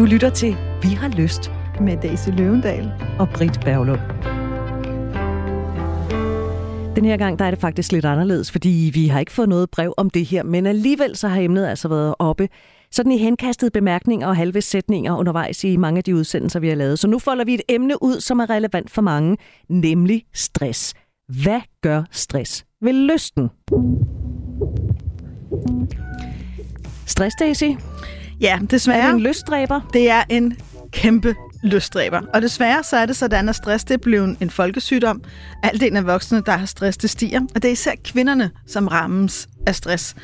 Du lytter til Vi har lyst med Daisy Løvendal og Britt Berglund. Den her gang der er det faktisk lidt anderledes, fordi vi har ikke fået noget brev om det her, men alligevel så har emnet altså været oppe sådan i henkastede bemærkninger og halve sætninger undervejs i mange af de udsendelser, vi har lavet. Så nu folder vi et emne ud, som er relevant for mange, nemlig stress. Hvad gør stress ved lysten? Stress, Daisy? Ja, desværre. Er det en lystdræber? Det er en kæmpe lystdræber. Og desværre så er det sådan, at stress det er blevet en folkesygdom. Alt af voksne, der har stress, det stiger. Og det er især kvinderne, som rammes af stress.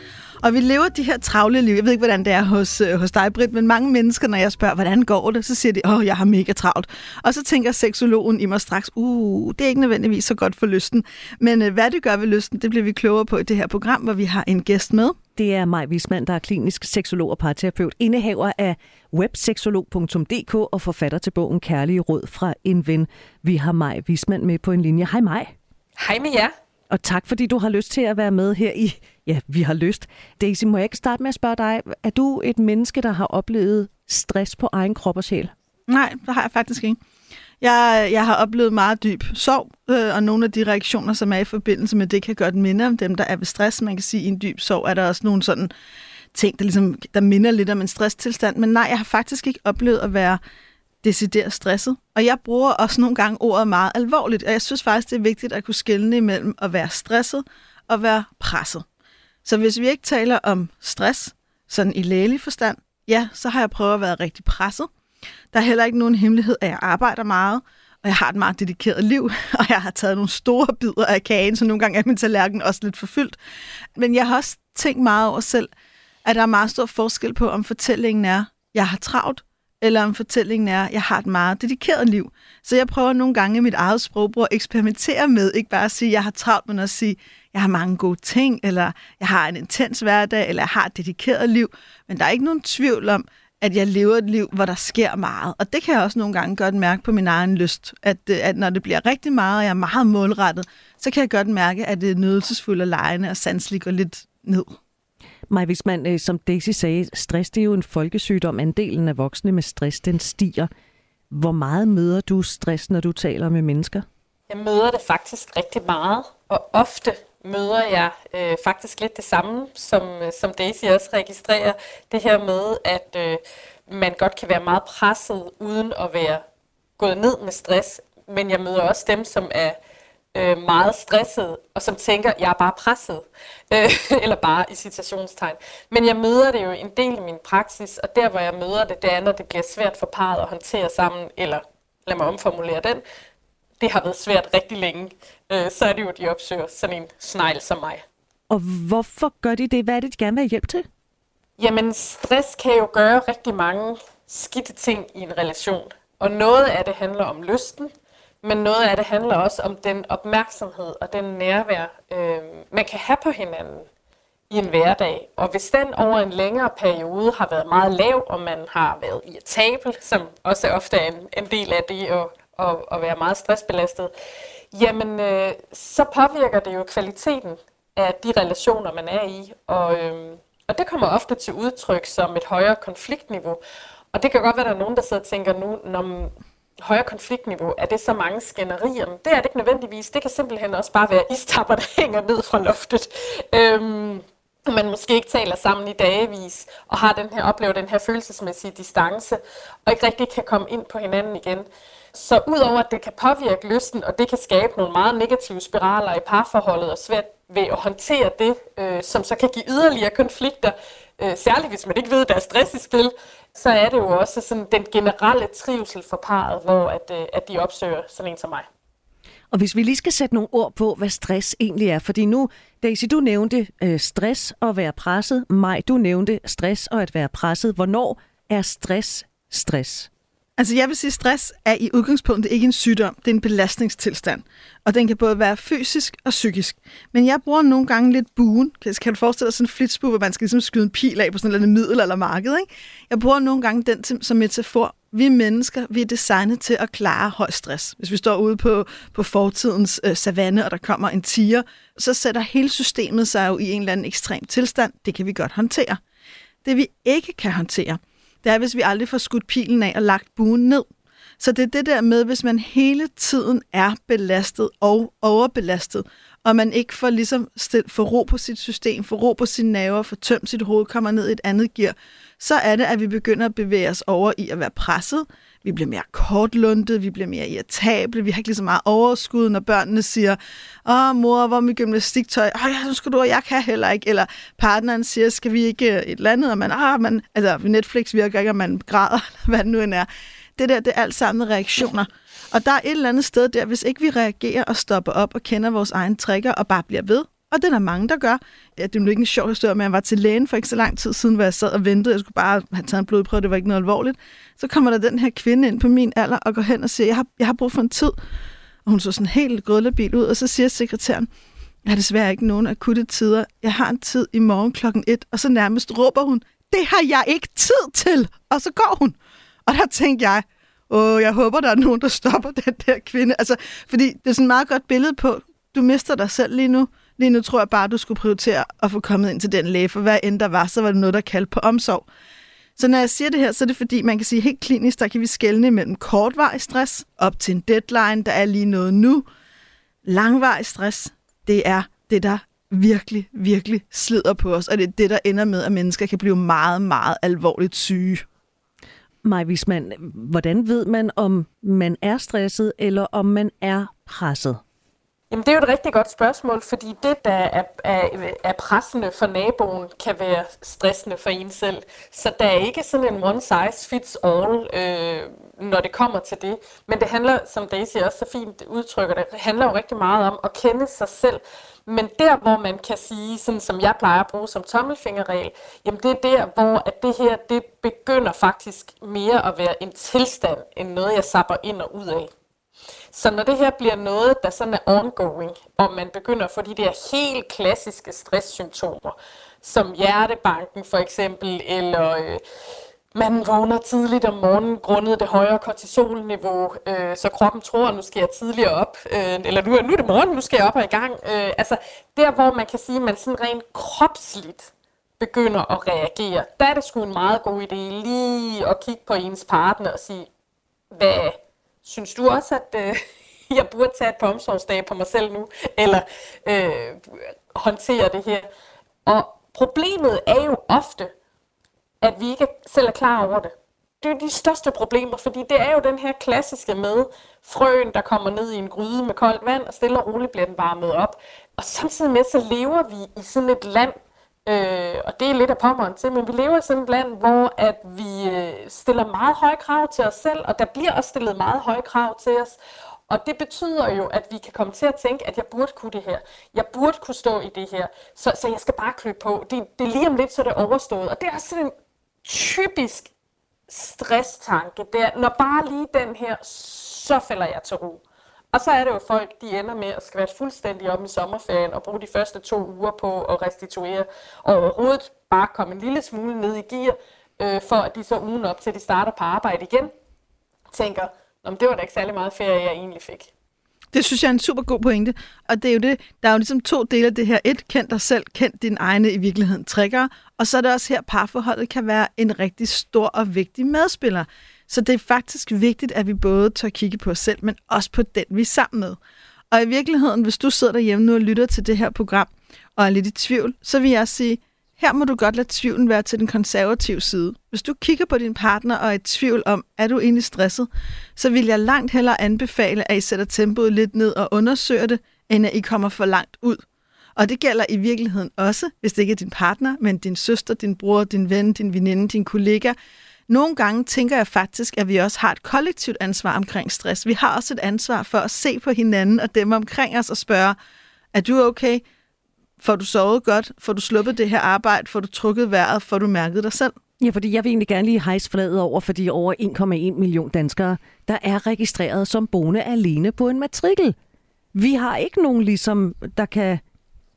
Og vi lever de her travle liv. Jeg ved ikke, hvordan det er hos, øh, hos dig, Britt, men mange mennesker, når jeg spørger, hvordan går det, så siger de, åh, jeg har mega travlt. Og så tænker seksologen i mig straks, uh, det er ikke nødvendigvis så godt for lysten. Men øh, hvad det gør ved lysten, det bliver vi klogere på i det her program, hvor vi har en gæst med. Det er Maj Wisman, der er klinisk seksolog og parterapeut, indehaver af webseksolog.dk og forfatter til bogen Kærlige Råd fra en ven. Vi har Maj Wisman med på en linje. Hej Maj. Hej med jer. Og tak, fordi du har lyst til at være med her i Ja, vi har lyst. Daisy, må jeg ikke starte med at spørge dig, er du et menneske, der har oplevet stress på egen krop og sjæl? Nej, det har jeg faktisk ikke. Jeg, jeg har oplevet meget dyb sorg, øh, og nogle af de reaktioner, som er i forbindelse med det, kan gøre det minde om dem, der er ved stress. Man kan sige, at i en dyb sorg er der også nogle sådan ting, der, ligesom, der minder lidt om en stresstilstand. Men nej, jeg har faktisk ikke oplevet at være decideret stresset. Og jeg bruger også nogle gange ordet meget alvorligt, og jeg synes faktisk, det er vigtigt at kunne skelne imellem at være stresset og være presset. Så hvis vi ikke taler om stress, sådan i lægelig forstand, ja, så har jeg prøvet at være rigtig presset. Der er heller ikke nogen hemmelighed, at jeg arbejder meget, og jeg har et meget dedikeret liv, og jeg har taget nogle store bidder af kagen, så nogle gange er min tallerken også lidt forfyldt. Men jeg har også tænkt meget over selv, at der er meget stor forskel på, om fortællingen er, jeg har travlt, eller om fortællingen er, jeg har et meget dedikeret liv. Så jeg prøver nogle gange i mit eget sprogbrug at eksperimentere med, ikke bare at sige, jeg har travlt, men at sige, jeg har mange gode ting, eller jeg har en intens hverdag, eller jeg har et dedikeret liv. Men der er ikke nogen tvivl om, at jeg lever et liv, hvor der sker meget. Og det kan jeg også nogle gange godt mærke på min egen lyst, at, øh, at når det bliver rigtig meget, og jeg er meget målrettet, så kan jeg godt mærke, at det er nydelsesfuldt og lejende og sanseligt går lidt ned. Maj Wisman, øh, som Daisy sagde, stress det er jo en folkesygdom. Andelen af voksne med stress, den stiger. Hvor meget møder du stress, når du taler med mennesker? Jeg møder det faktisk rigtig meget, og ofte møder jeg øh, faktisk lidt det samme, som, øh, som Daisy også registrerer. Det her med, at øh, man godt kan være meget presset, uden at være gået ned med stress. Men jeg møder også dem, som er øh, meget stresset, og som tænker, jeg er bare presset, øh, eller bare i citationstegn. Men jeg møder det jo en del i min praksis, og der hvor jeg møder det, det er, når det bliver svært for parret at håndtere sammen, eller lad mig omformulere den, det har været svært rigtig længe, øh, så er det jo, de opsøger sådan en snegl som mig. Og hvorfor gør de det? Hvad er det, de gerne vil have hjælp til? Jamen, stress kan jo gøre rigtig mange skidte ting i en relation. Og noget af det handler om lysten, men noget af det handler også om den opmærksomhed og den nærvær, øh, man kan have på hinanden i en hverdag. Og hvis den over en længere periode har været meget lav, og man har været irritabel, som også ofte er en, en del af det at, at, at være meget stressbelastet, jamen øh, så påvirker det jo kvaliteten af de relationer, man er i. Og, øh, og det kommer ofte til udtryk som et højere konfliktniveau. Og det kan godt være, at der er nogen, der sidder og tænker nu, når højere konfliktniveau, er det så mange skænderier? Det er det ikke nødvendigvis. Det kan simpelthen også bare være istapper, der hænger ned fra loftet. Øhm, man måske ikke taler sammen i dagevis, og har den her, oplever den her følelsesmæssige distance, og ikke rigtig kan komme ind på hinanden igen. Så udover at det kan påvirke lysten, og det kan skabe nogle meget negative spiraler i parforholdet, og svært ved at håndtere det, øh, som så kan give yderligere konflikter, øh, særligt hvis man ikke ved, at der er stress i spil, så er det jo også sådan den generelle trivsel for parret, hvor at, øh, at de opsøger sådan en som mig. Og hvis vi lige skal sætte nogle ord på, hvad stress egentlig er, fordi nu, Daisy, du nævnte øh, stress og at være presset. Maj, du nævnte stress og at være presset. Hvornår er stress stress? Altså jeg vil sige, at stress er i udgangspunktet ikke en sygdom, det er en belastningstilstand. Og den kan både være fysisk og psykisk. Men jeg bruger nogle gange lidt buen. Kan, du forestille dig sådan en flitsbue, hvor man skal ligesom skyde en pil af på sådan et middel eller marked? Ikke? Jeg bruger nogle gange den til, som metafor. Vi mennesker, vi er designet til at klare høj stress. Hvis vi står ude på, på fortidens øh, savanne, og der kommer en tiger, så sætter hele systemet sig jo i en eller anden ekstrem tilstand. Det kan vi godt håndtere. Det vi ikke kan håndtere, det er, hvis vi aldrig får skudt pilen af og lagt buen ned. Så det er det der med, hvis man hele tiden er belastet og overbelastet, og man ikke får, ligesom stil, får ro på sit system, får ro på sine nerver, får tømt sit hoved, kommer ned i et andet gear, så er det, at vi begynder at bevæge os over i at være presset. Vi bliver mere kortlundet, vi bliver mere irritable, vi har ikke lige så meget overskud, når børnene siger, åh mor, hvor er mit gymnastiktøj? Åh, ja, nu skal du, og jeg kan heller ikke. Eller partneren siger, skal vi ikke øh, et eller andet? Og man, ah, man, altså Netflix virker ikke, og man græder, eller hvad det nu end er. Det der, det er alt sammen reaktioner. Og der er et eller andet sted der, hvis ikke vi reagerer og stopper op og kender vores egen trigger og bare bliver ved, og det er der mange, der gør. Ja, det er jo ikke en sjov historie, men jeg var til lægen for ikke så lang tid siden, hvor jeg sad og ventede. Jeg skulle bare have taget en blodprøve, det var ikke noget alvorligt. Så kommer der den her kvinde ind på min alder og går hen og siger, jeg har, jeg har brug for en tid. Og hun så sådan helt grødlabil ud, og så siger sekretæren, jeg har desværre ikke nogen akutte tider. Jeg har en tid i morgen klokken et, og så nærmest råber hun, det har jeg ikke tid til. Og så går hun. Og der tænkte jeg, åh, jeg håber, der er nogen, der stopper den der kvinde. Altså, fordi det er sådan et meget godt billede på, du mister dig selv lige nu. Lige nu tror jeg bare, du skulle prioritere at få kommet ind til den læge, for hvad end der var, så var det noget, der kaldte på omsorg. Så når jeg siger det her, så er det fordi, man kan sige helt klinisk, der kan vi skelne mellem kortvarig stress op til en deadline, der er lige noget nu. Langvarig stress, det er det, der virkelig, virkelig slider på os, og det er det, der ender med, at mennesker kan blive meget, meget alvorligt syge. Maj Wisman, hvordan ved man, om man er stresset, eller om man er presset? Jamen, det er jo et rigtig godt spørgsmål, fordi det, der er, er, er pressende for naboen, kan være stressende for en selv. Så der er ikke sådan en one size fits all, øh, når det kommer til det. Men det handler, som Daisy også så fint udtrykker det, handler jo rigtig meget om at kende sig selv. Men der, hvor man kan sige, sådan som jeg plejer at bruge som tommelfingerregel, jamen det er der, hvor at det her, det begynder faktisk mere at være en tilstand, end noget, jeg sapper ind og ud af. Så når det her bliver noget, der sådan er ongoing, og man begynder at få de der helt klassiske stresssymptomer, som hjertebanken for eksempel, eller øh, man vågner tidligt om morgenen grundet det højere kortisolniveau, øh, så kroppen tror, at nu skal jeg tidligere op, øh, eller nu, nu er det morgen, nu skal jeg op og i gang. Øh, altså der, hvor man kan sige, at man sådan rent kropsligt begynder at reagere, der er det sgu en meget god idé lige at kigge på ens partner og sige, hvad Synes du også, at øh, jeg burde tage et par omsorgsdage på mig selv nu, eller øh, håndtere det her? Og problemet er jo ofte, at vi ikke selv er klar over det. Det er de største problemer, fordi det er jo den her klassiske med frøen, der kommer ned i en gryde med koldt vand, og stille og roligt bliver den varmet op. Og samtidig med, så lever vi i sådan et land, Øh, og det er lidt af pommeren til, men vi lever i sådan et land, hvor at vi øh, stiller meget høje krav til os selv, og der bliver også stillet meget høje krav til os. Og det betyder jo, at vi kan komme til at tænke, at jeg burde kunne det her. Jeg burde kunne stå i det her. Så, så jeg skal bare klø på. Det, det er lige om lidt, så det er overstået. Og det er også sådan en typisk stresstanke. Det er, når bare lige den her, så falder jeg til ro. Og så er det jo folk, de ender med at skal fuldstændig om i sommerferien og bruge de første to uger på at restituere og overhovedet bare komme en lille smule ned i gear, øh, for at de så ugen op til de starter på arbejde igen, tænker, Nå, det var da ikke særlig meget ferie, jeg egentlig fik. Det synes jeg er en super god pointe. Og det er jo det, der er jo ligesom to dele af det her. Et, kend dig selv, kend din egne i virkeligheden trigger. Og så er det også her, parforholdet kan være en rigtig stor og vigtig medspiller. Så det er faktisk vigtigt, at vi både tør kigge på os selv, men også på den, vi er sammen med. Og i virkeligheden, hvis du sidder derhjemme nu og lytter til det her program, og er lidt i tvivl, så vil jeg sige, her må du godt lade tvivlen være til den konservative side. Hvis du kigger på din partner og er i tvivl om, er du egentlig stresset, så vil jeg langt hellere anbefale, at I sætter tempoet lidt ned og undersøger det, end at I kommer for langt ud. Og det gælder i virkeligheden også, hvis det ikke er din partner, men din søster, din bror, din ven, din veninde, din kollega, nogle gange tænker jeg faktisk, at vi også har et kollektivt ansvar omkring stress. Vi har også et ansvar for at se på hinanden og dem omkring os og spørge, er du okay? Får du sovet godt? Får du sluppet det her arbejde? Får du trukket vejret? Får du mærket dig selv? Ja, fordi jeg vil egentlig gerne lige hejse fladet over for de over 1,1 million danskere, der er registreret som boende alene på en matrikel. Vi har ikke nogen ligesom, der kan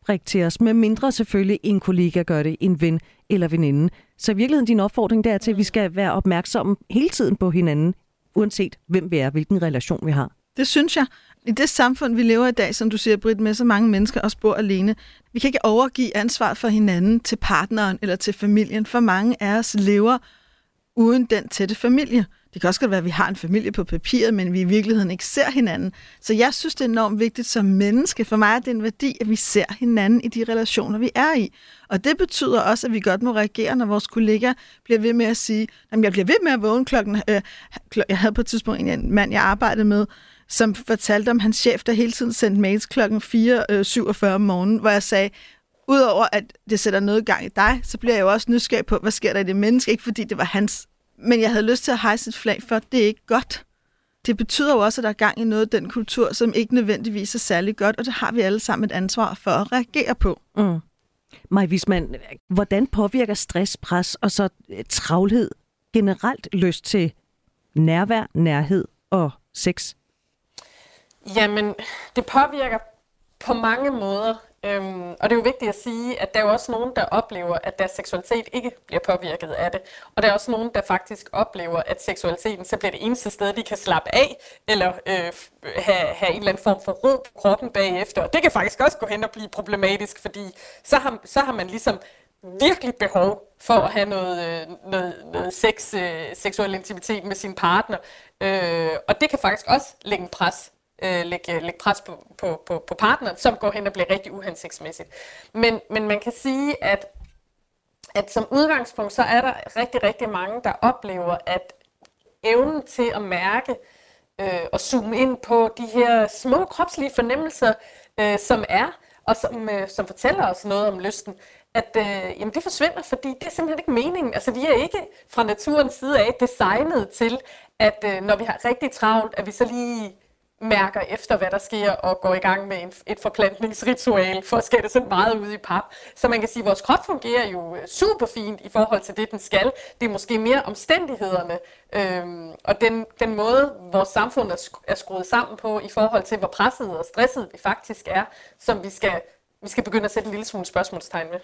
række til os, med mindre selvfølgelig en kollega gør det, en ven eller veninde. Så i virkeligheden din opfordring der er til, at vi skal være opmærksomme hele tiden på hinanden, uanset hvem vi er, hvilken relation vi har. Det synes jeg. I det samfund, vi lever i dag, som du siger, Britt, med så mange mennesker og bor alene, vi kan ikke overgive ansvaret for hinanden til partneren eller til familien. For mange af os lever uden den tætte familie. Det kan også godt være, at vi har en familie på papiret, men vi i virkeligheden ikke ser hinanden. Så jeg synes, det er enormt vigtigt som menneske. For mig er det en værdi, at vi ser hinanden i de relationer, vi er i. Og det betyder også, at vi godt må reagere, når vores kollega bliver ved med at sige, at jeg bliver ved med at vågne klokken... Øh, jeg havde på et tidspunkt en mand, jeg arbejdede med, som fortalte om hans chef, der hele tiden sendte mails klokken 4.47 øh, om morgenen, hvor jeg sagde, Udover at det sætter noget gang i dig, så bliver jeg jo også nysgerrig på, hvad sker der i det menneske. Ikke fordi det var hans men jeg havde lyst til at hejse et flag for, at det er ikke godt. Det betyder jo også, at der er gang i noget af den kultur, som ikke nødvendigvis er særlig godt, og det har vi alle sammen et ansvar for at reagere på. Mm. Maj Wisman, hvordan påvirker stress, pres og så øh, travlhed generelt lyst til nærvær, nærhed og sex? Jamen, det påvirker på mange måder. Øhm, og det er jo vigtigt at sige, at der er jo også nogen, der oplever, at deres seksualitet ikke bliver påvirket af det. Og der er også nogen, der faktisk oplever, at seksualiteten så bliver det eneste sted, de kan slappe af, eller øh, have, have en eller anden form for ro på kroppen bagefter. Og det kan faktisk også gå hen og blive problematisk, fordi så har, så har man ligesom virkelig behov for at have noget, øh, noget, noget sex, øh, seksuel intimitet med sin partner. Øh, og det kan faktisk også lægge en pres øh, lægge, lægge pres på, på, på, på partneren, som går hen og bliver rigtig uhensigtsmæssigt. Men, men man kan sige, at, at som udgangspunkt, så er der rigtig, rigtig mange, der oplever, at evnen til at mærke øh, og zoome ind på de her små kropslige fornemmelser, øh, som er, og som, øh, som fortæller os noget om lysten, at øh, jamen det forsvinder, fordi det er simpelthen ikke meningen. Altså vi er ikke fra naturens side af designet til, at øh, når vi har rigtig travlt, at vi så lige Mm. mærker efter, hvad der sker, og går i gang med en, et forplantningsritual, for at skære det sådan meget ud i pap. Så man kan sige, at vores krop fungerer jo øh, super fint i forhold til det, den skal. Det er måske mere omstændighederne, øhm, og den, den måde, vores samfund er, er skruet sammen på, i forhold til, hvor presset og stresset vi faktisk er, som vi skal, vi skal begynde at sætte en lille smule spørgsmålstegn med.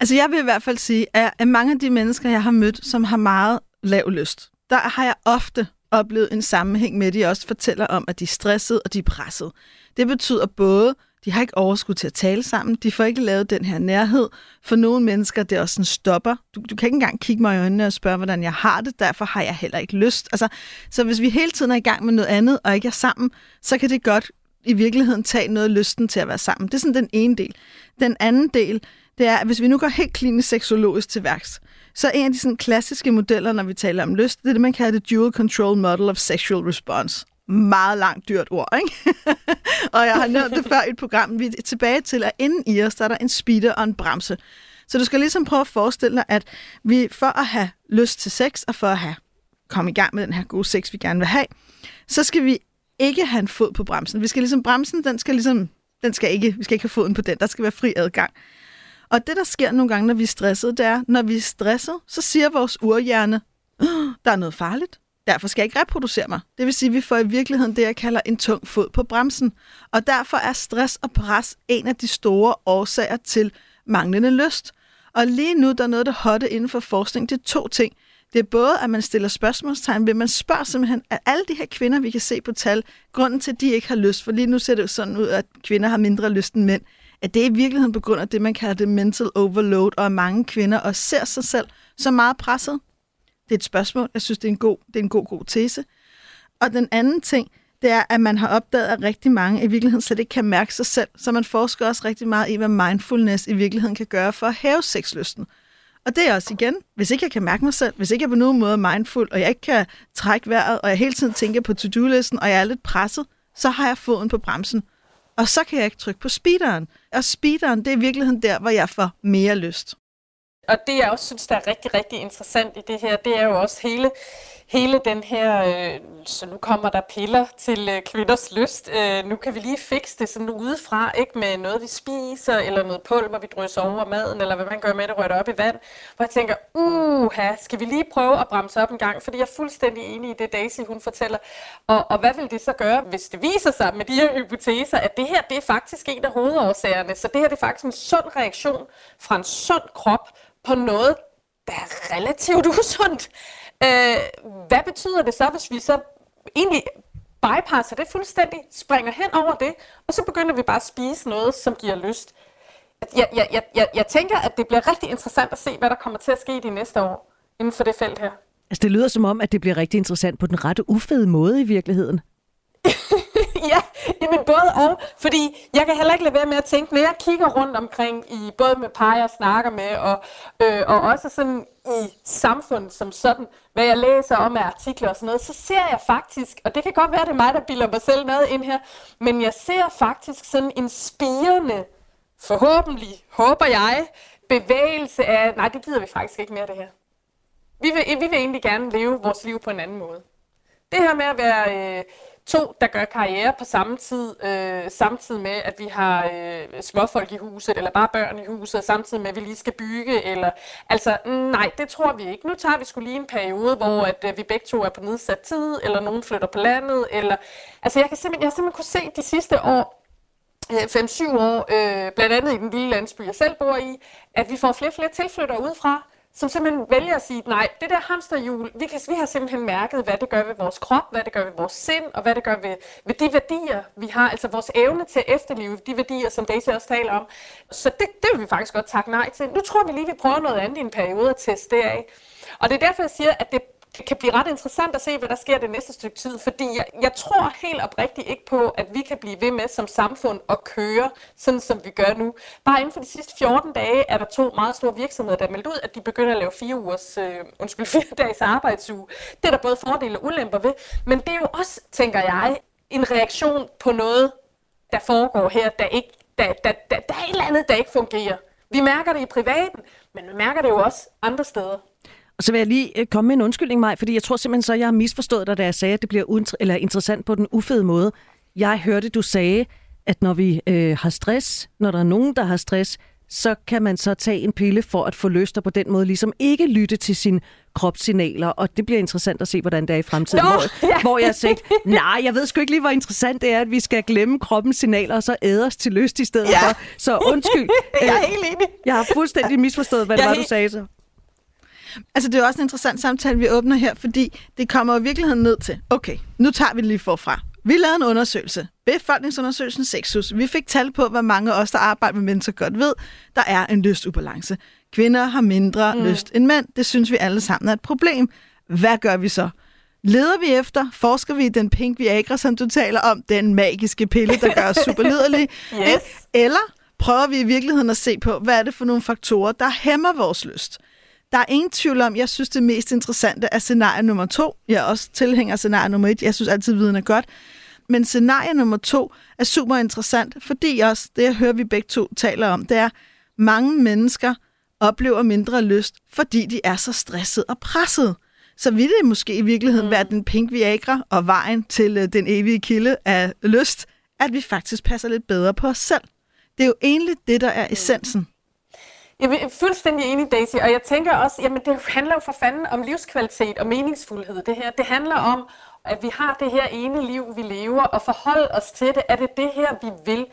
Altså jeg vil i hvert fald sige, at mange af de mennesker, jeg har mødt, som har meget lav lyst, der har jeg ofte oplevet en sammenhæng med, at de også fortæller om, at de er stressede og de er presset. Det betyder både, de har ikke overskud til at tale sammen, de får ikke lavet den her nærhed. For nogle mennesker, det er også en stopper. Du, du kan ikke engang kigge mig i øjnene og spørge, hvordan jeg har det, derfor har jeg heller ikke lyst. Altså, så hvis vi hele tiden er i gang med noget andet, og ikke er sammen, så kan det godt i virkeligheden tage noget af lysten til at være sammen. Det er sådan den ene del. Den anden del, det er, at hvis vi nu går helt klinisk seksologisk til værks, så en af de sådan, klassiske modeller, når vi taler om lyst, det er det, man kalder det Dual Control Model of Sexual Response. Meget langt dyrt ord, ikke? og jeg har nævnt det før i et program. Vi er tilbage til, at inden i os, der er der en speeder og en bremse. Så du skal ligesom prøve at forestille dig, at vi for at have lyst til sex, og for at have komme i gang med den her gode sex, vi gerne vil have, så skal vi ikke have en fod på bremsen. Vi skal ligesom, bremsen, den skal ligesom, den skal ikke, vi skal ikke have foden på den, der skal være fri adgang. Og det, der sker nogle gange, når vi er stresset, det er, når vi er stresset, så siger vores urhjerne, der er noget farligt. Derfor skal jeg ikke reproducere mig. Det vil sige, at vi får i virkeligheden det, jeg kalder en tung fod på bremsen. Og derfor er stress og pres en af de store årsager til manglende lyst. Og lige nu, der er noget, der hotte inden for forskning. Det er to ting. Det er både, at man stiller spørgsmålstegn ved, man spørger simpelthen, at alle de her kvinder, vi kan se på tal, grunden til, at de ikke har lyst, for lige nu ser det jo sådan ud, at kvinder har mindre lyst end mænd, at det i virkeligheden på grund af det, man kalder det mental overload, og at mange kvinder også ser sig selv så meget presset. Det er et spørgsmål. Jeg synes, det er en god, det er en god, god tese. Og den anden ting, det er, at man har opdaget, at rigtig mange i virkeligheden slet ikke kan mærke sig selv. Så man forsker også rigtig meget i, hvad mindfulness i virkeligheden kan gøre for at hæve sexlysten. Og det er også igen, hvis ikke jeg kan mærke mig selv, hvis ikke jeg på nogen måde er mindful, og jeg ikke kan trække vejret, og jeg hele tiden tænker på to-do-listen, og jeg er lidt presset, så har jeg foden på bremsen. Og så kan jeg ikke trykke på speederen. Og speederen, det er i virkeligheden der, hvor jeg får mere lyst. Og det, jeg også synes, der er rigtig, rigtig interessant i det her, det er jo også hele hele den her, øh, så nu kommer der piller til øh, kvinders lyst, øh, nu kan vi lige fikse det sådan udefra, ikke med noget vi spiser, eller noget pulver vi drysser over maden, eller hvad man gør med det, rører op i vand, hvor jeg tænker, uha, skal vi lige prøve at bremse op en gang, fordi jeg er fuldstændig enig i det, Daisy hun fortæller, og, og hvad vil det så gøre, hvis det viser sig med de her hypoteser, at det her, det er faktisk en af hovedårsagerne, så det her det er faktisk en sund reaktion fra en sund krop på noget, der er relativt usundt. Øh, hvad betyder det så, hvis vi så egentlig bypasser det fuldstændig, springer hen over det, og så begynder vi bare at spise noget, som giver lyst. Jeg, jeg, jeg, jeg, jeg tænker, at det bliver rigtig interessant at se, hvad der kommer til at ske de næste år inden for det felt her. Altså, det lyder som om, at det bliver rigtig interessant på den rette ufede måde i virkeligheden. ja, jamen både og. Fordi jeg kan heller ikke lade være med at tænke, når jeg kigger rundt omkring i både med par, jeg snakker med, og, øh, og også sådan i samfundet som sådan, hvad jeg læser om af artikler og sådan noget, så ser jeg faktisk, og det kan godt være, det er mig, der bilder mig selv noget ind her, men jeg ser faktisk sådan en spirende, forhåbentlig, håber jeg, bevægelse af, nej, det gider vi faktisk ikke mere det her. Vi vil, vi vil egentlig gerne leve vores liv på en anden måde. Det her med at være øh, to, der gør karriere på samme tid, øh, samtidig med, at vi har øh, småfolk i huset, eller bare børn i huset, samtidig med, at vi lige skal bygge, eller, altså, nej, det tror vi ikke. Nu tager vi skulle lige en periode, hvor at, øh, vi begge to er på nedsat tid, eller nogen flytter på landet, eller, altså, jeg, kan simpelthen, jeg har simpelthen kunne se de sidste år, øh, 5-7 år, øh, blandt andet i den lille landsby, jeg selv bor i, at vi får flere og flere tilflyttere udefra, som simpelthen vælger at sige, nej, det der hamsterhjul, vi, kan, vi har simpelthen mærket, hvad det gør ved vores krop, hvad det gør ved vores sind, og hvad det gør ved, ved de værdier, vi har, altså vores evne til at efterleve de værdier, som Daisy også taler om. Så det, det vil vi faktisk godt takke nej til. Nu tror vi lige, vi prøver noget andet i en periode at teste det af. Og det er derfor, jeg siger, at det det kan blive ret interessant at se, hvad der sker det næste stykke tid, fordi jeg, jeg tror helt oprigtigt ikke på, at vi kan blive ved med som samfund at køre, sådan som vi gør nu. Bare inden for de sidste 14 dage er der to meget store virksomheder, der er meldt ud, at de begynder at lave fire ugers, øh, undskyld, fire dages arbejdsuge. Det er der både fordele og ulemper ved, men det er jo også, tænker jeg, en reaktion på noget, der foregår her, der ikke, der, der, der, der er et eller andet, der ikke fungerer. Vi mærker det i privaten, men vi mærker det jo også andre steder. Og så vil jeg lige øh, komme med en undskyldning, mig, fordi jeg tror simpelthen så, jeg har misforstået dig, da jeg sagde, at det bliver eller interessant på den ufede måde. Jeg hørte, du sagde, at når vi øh, har stress, når der er nogen, der har stress, så kan man så tage en pille for at få løst og på den måde ligesom ikke lytte til sine kropssignaler, og det bliver interessant at se, hvordan det er i fremtiden. Nå, hvor, ja. hvor jeg sagde, nej, jeg ved sgu ikke lige, hvor interessant det er, at vi skal glemme kroppens signaler, og så æde os til lyst i stedet ja. for. Så undskyld. jeg er helt enig. Jeg har fuldstændig misforstået, hvad det var, helt... du sagde så. Altså, det er også en interessant samtale, vi åbner her, fordi det kommer i virkeligheden ned til, okay, nu tager vi det lige forfra. Vi lavede en undersøgelse, befolkningsundersøgelsen Sexus. Vi fik tal på, hvad mange af os, der arbejder med mennesker, godt ved, der er en lystubalance. Kvinder har mindre mm. lyst end mænd. Det synes vi alle sammen er et problem. Hvad gør vi så? Leder vi efter? Forsker vi i den pink Viagra, som du taler om? Den magiske pille, der gør os super liderlige? yes. Eller prøver vi i virkeligheden at se på, hvad er det for nogle faktorer, der hæmmer vores lyst? Der er ingen tvivl om, jeg synes det mest interessante er scenarie nummer to. Jeg er også tilhænger af scenarie nummer et. Jeg synes altid, viden er godt. Men scenarie nummer to er super interessant, fordi også det, jeg hører, vi begge to taler om, det er, mange mennesker oplever mindre lyst, fordi de er så stresset og presset. Så vil det måske i virkeligheden mm. være den pink Viagra og vejen til uh, den evige kilde af lyst, at vi faktisk passer lidt bedre på os selv. Det er jo egentlig det, der er essensen. Jeg er fuldstændig enig, Daisy, og jeg tænker også, jamen det handler jo for fanden om livskvalitet og meningsfuldhed, det her. Det handler om, at vi har det her ene liv, vi lever, og forholde os til det. Er det det her, vi vil?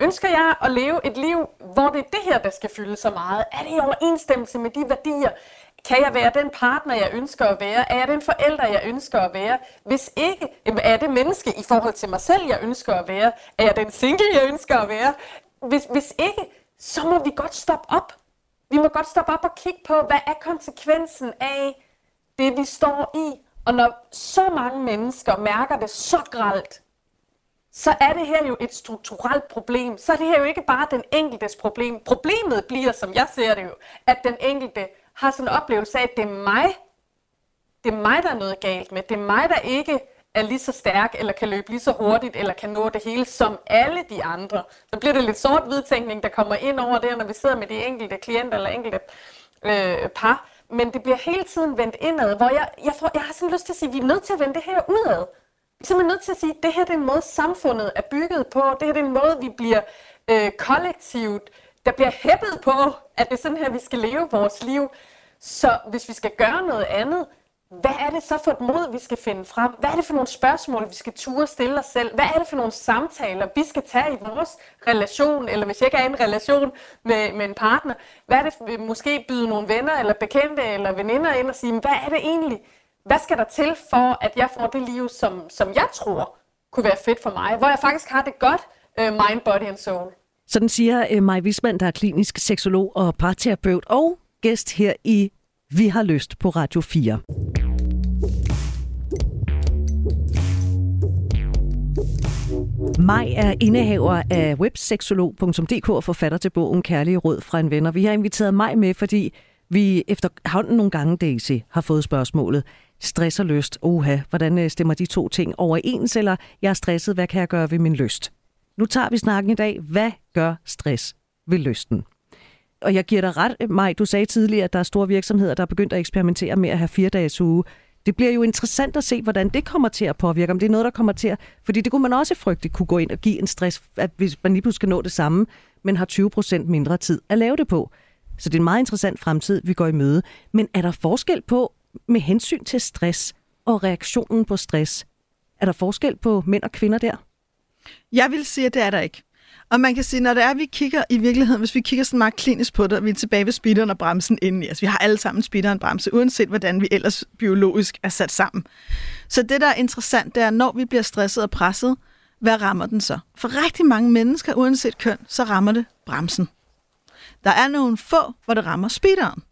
Ønsker jeg at leve et liv, hvor det er det her, der skal fylde så meget? Er det i overensstemmelse med de værdier? Kan jeg være den partner, jeg ønsker at være? Er jeg den forælder, jeg ønsker at være? Hvis ikke, er det menneske i forhold til mig selv, jeg ønsker at være? Er jeg den single, jeg ønsker at være? Hvis, hvis ikke, så må vi godt stoppe op. Vi må godt stoppe op og kigge på, hvad er konsekvensen af det, vi står i. Og når så mange mennesker mærker det så gralt, så er det her jo et strukturelt problem. Så er det her jo ikke bare den enkeltes problem. Problemet bliver, som jeg ser det jo, at den enkelte har sådan en oplevelse af, at det er mig, det er mig, der er noget galt med. Det er mig, der ikke er lige så stærk, eller kan løbe lige så hurtigt, eller kan nå det hele som alle de andre. Så bliver det lidt sort-hvid tænkning, der kommer ind over det, når vi sidder med de enkelte klienter eller enkelte øh, par. Men det bliver hele tiden vendt indad, hvor jeg, jeg, får, jeg har sådan lyst til at sige, at vi er nødt til at vende det her udad. Vi er simpelthen nødt til at sige, at det her det er en måde, samfundet er bygget på. Det her det er en måde, vi bliver øh, kollektivt, der bliver hæppet på, at det er sådan her, vi skal leve vores liv. Så hvis vi skal gøre noget andet, hvad er det så for et mod, vi skal finde frem? Hvad er det for nogle spørgsmål, vi skal ture stille os selv? Hvad er det for nogle samtaler, vi skal tage i vores relation, eller hvis jeg ikke er i en relation med, med en partner, hvad er det, vi måske byde nogle venner, eller bekendte, eller veninder ind og sige, hvad er det egentlig? Hvad skal der til for, at jeg får det liv, som, som jeg tror kunne være fedt for mig? Hvor jeg faktisk har det godt, øh, mind, body and soul. Sådan siger uh, Maj Wisman, der er klinisk seksolog og parterapeut og gæst her i Vi har lyst på Radio 4. Maj er indehaver af webseksolog.dk og forfatter til bogen Kærlige Råd fra en ven. Og vi har inviteret Maj med, fordi vi efterhånden nogle gange, Daisy, har fået spørgsmålet, stress og lyst, oha, hvordan øh, stemmer de to ting overens, eller jeg er stresset, hvad kan jeg gøre ved min lyst? Nu tager vi snakken i dag, hvad gør stress ved lysten? Og jeg giver dig ret, Maj, du sagde tidligere, at der er store virksomheder, der er begyndt at eksperimentere med at have fire dages uge. Det bliver jo interessant at se, hvordan det kommer til at påvirke, om det er noget, der kommer til at... Fordi det kunne man også frygte kunne gå ind og give en stress, at hvis man lige pludselig skal nå det samme, men har 20 procent mindre tid at lave det på. Så det er en meget interessant fremtid, vi går i møde. Men er der forskel på, med hensyn til stress og reaktionen på stress, er der forskel på mænd og kvinder der? Jeg vil sige, at det er der ikke. Og man kan sige, når det er, at vi kigger i virkeligheden, hvis vi kigger sådan meget klinisk på det, og vi er tilbage ved speederen og bremsen inden i os. Vi har alle sammen speederen og bremse, uanset hvordan vi ellers biologisk er sat sammen. Så det, der er interessant, det er, når vi bliver stresset og presset, hvad rammer den så? For rigtig mange mennesker, uanset køn, så rammer det bremsen. Der er nogle få, hvor det rammer speederen.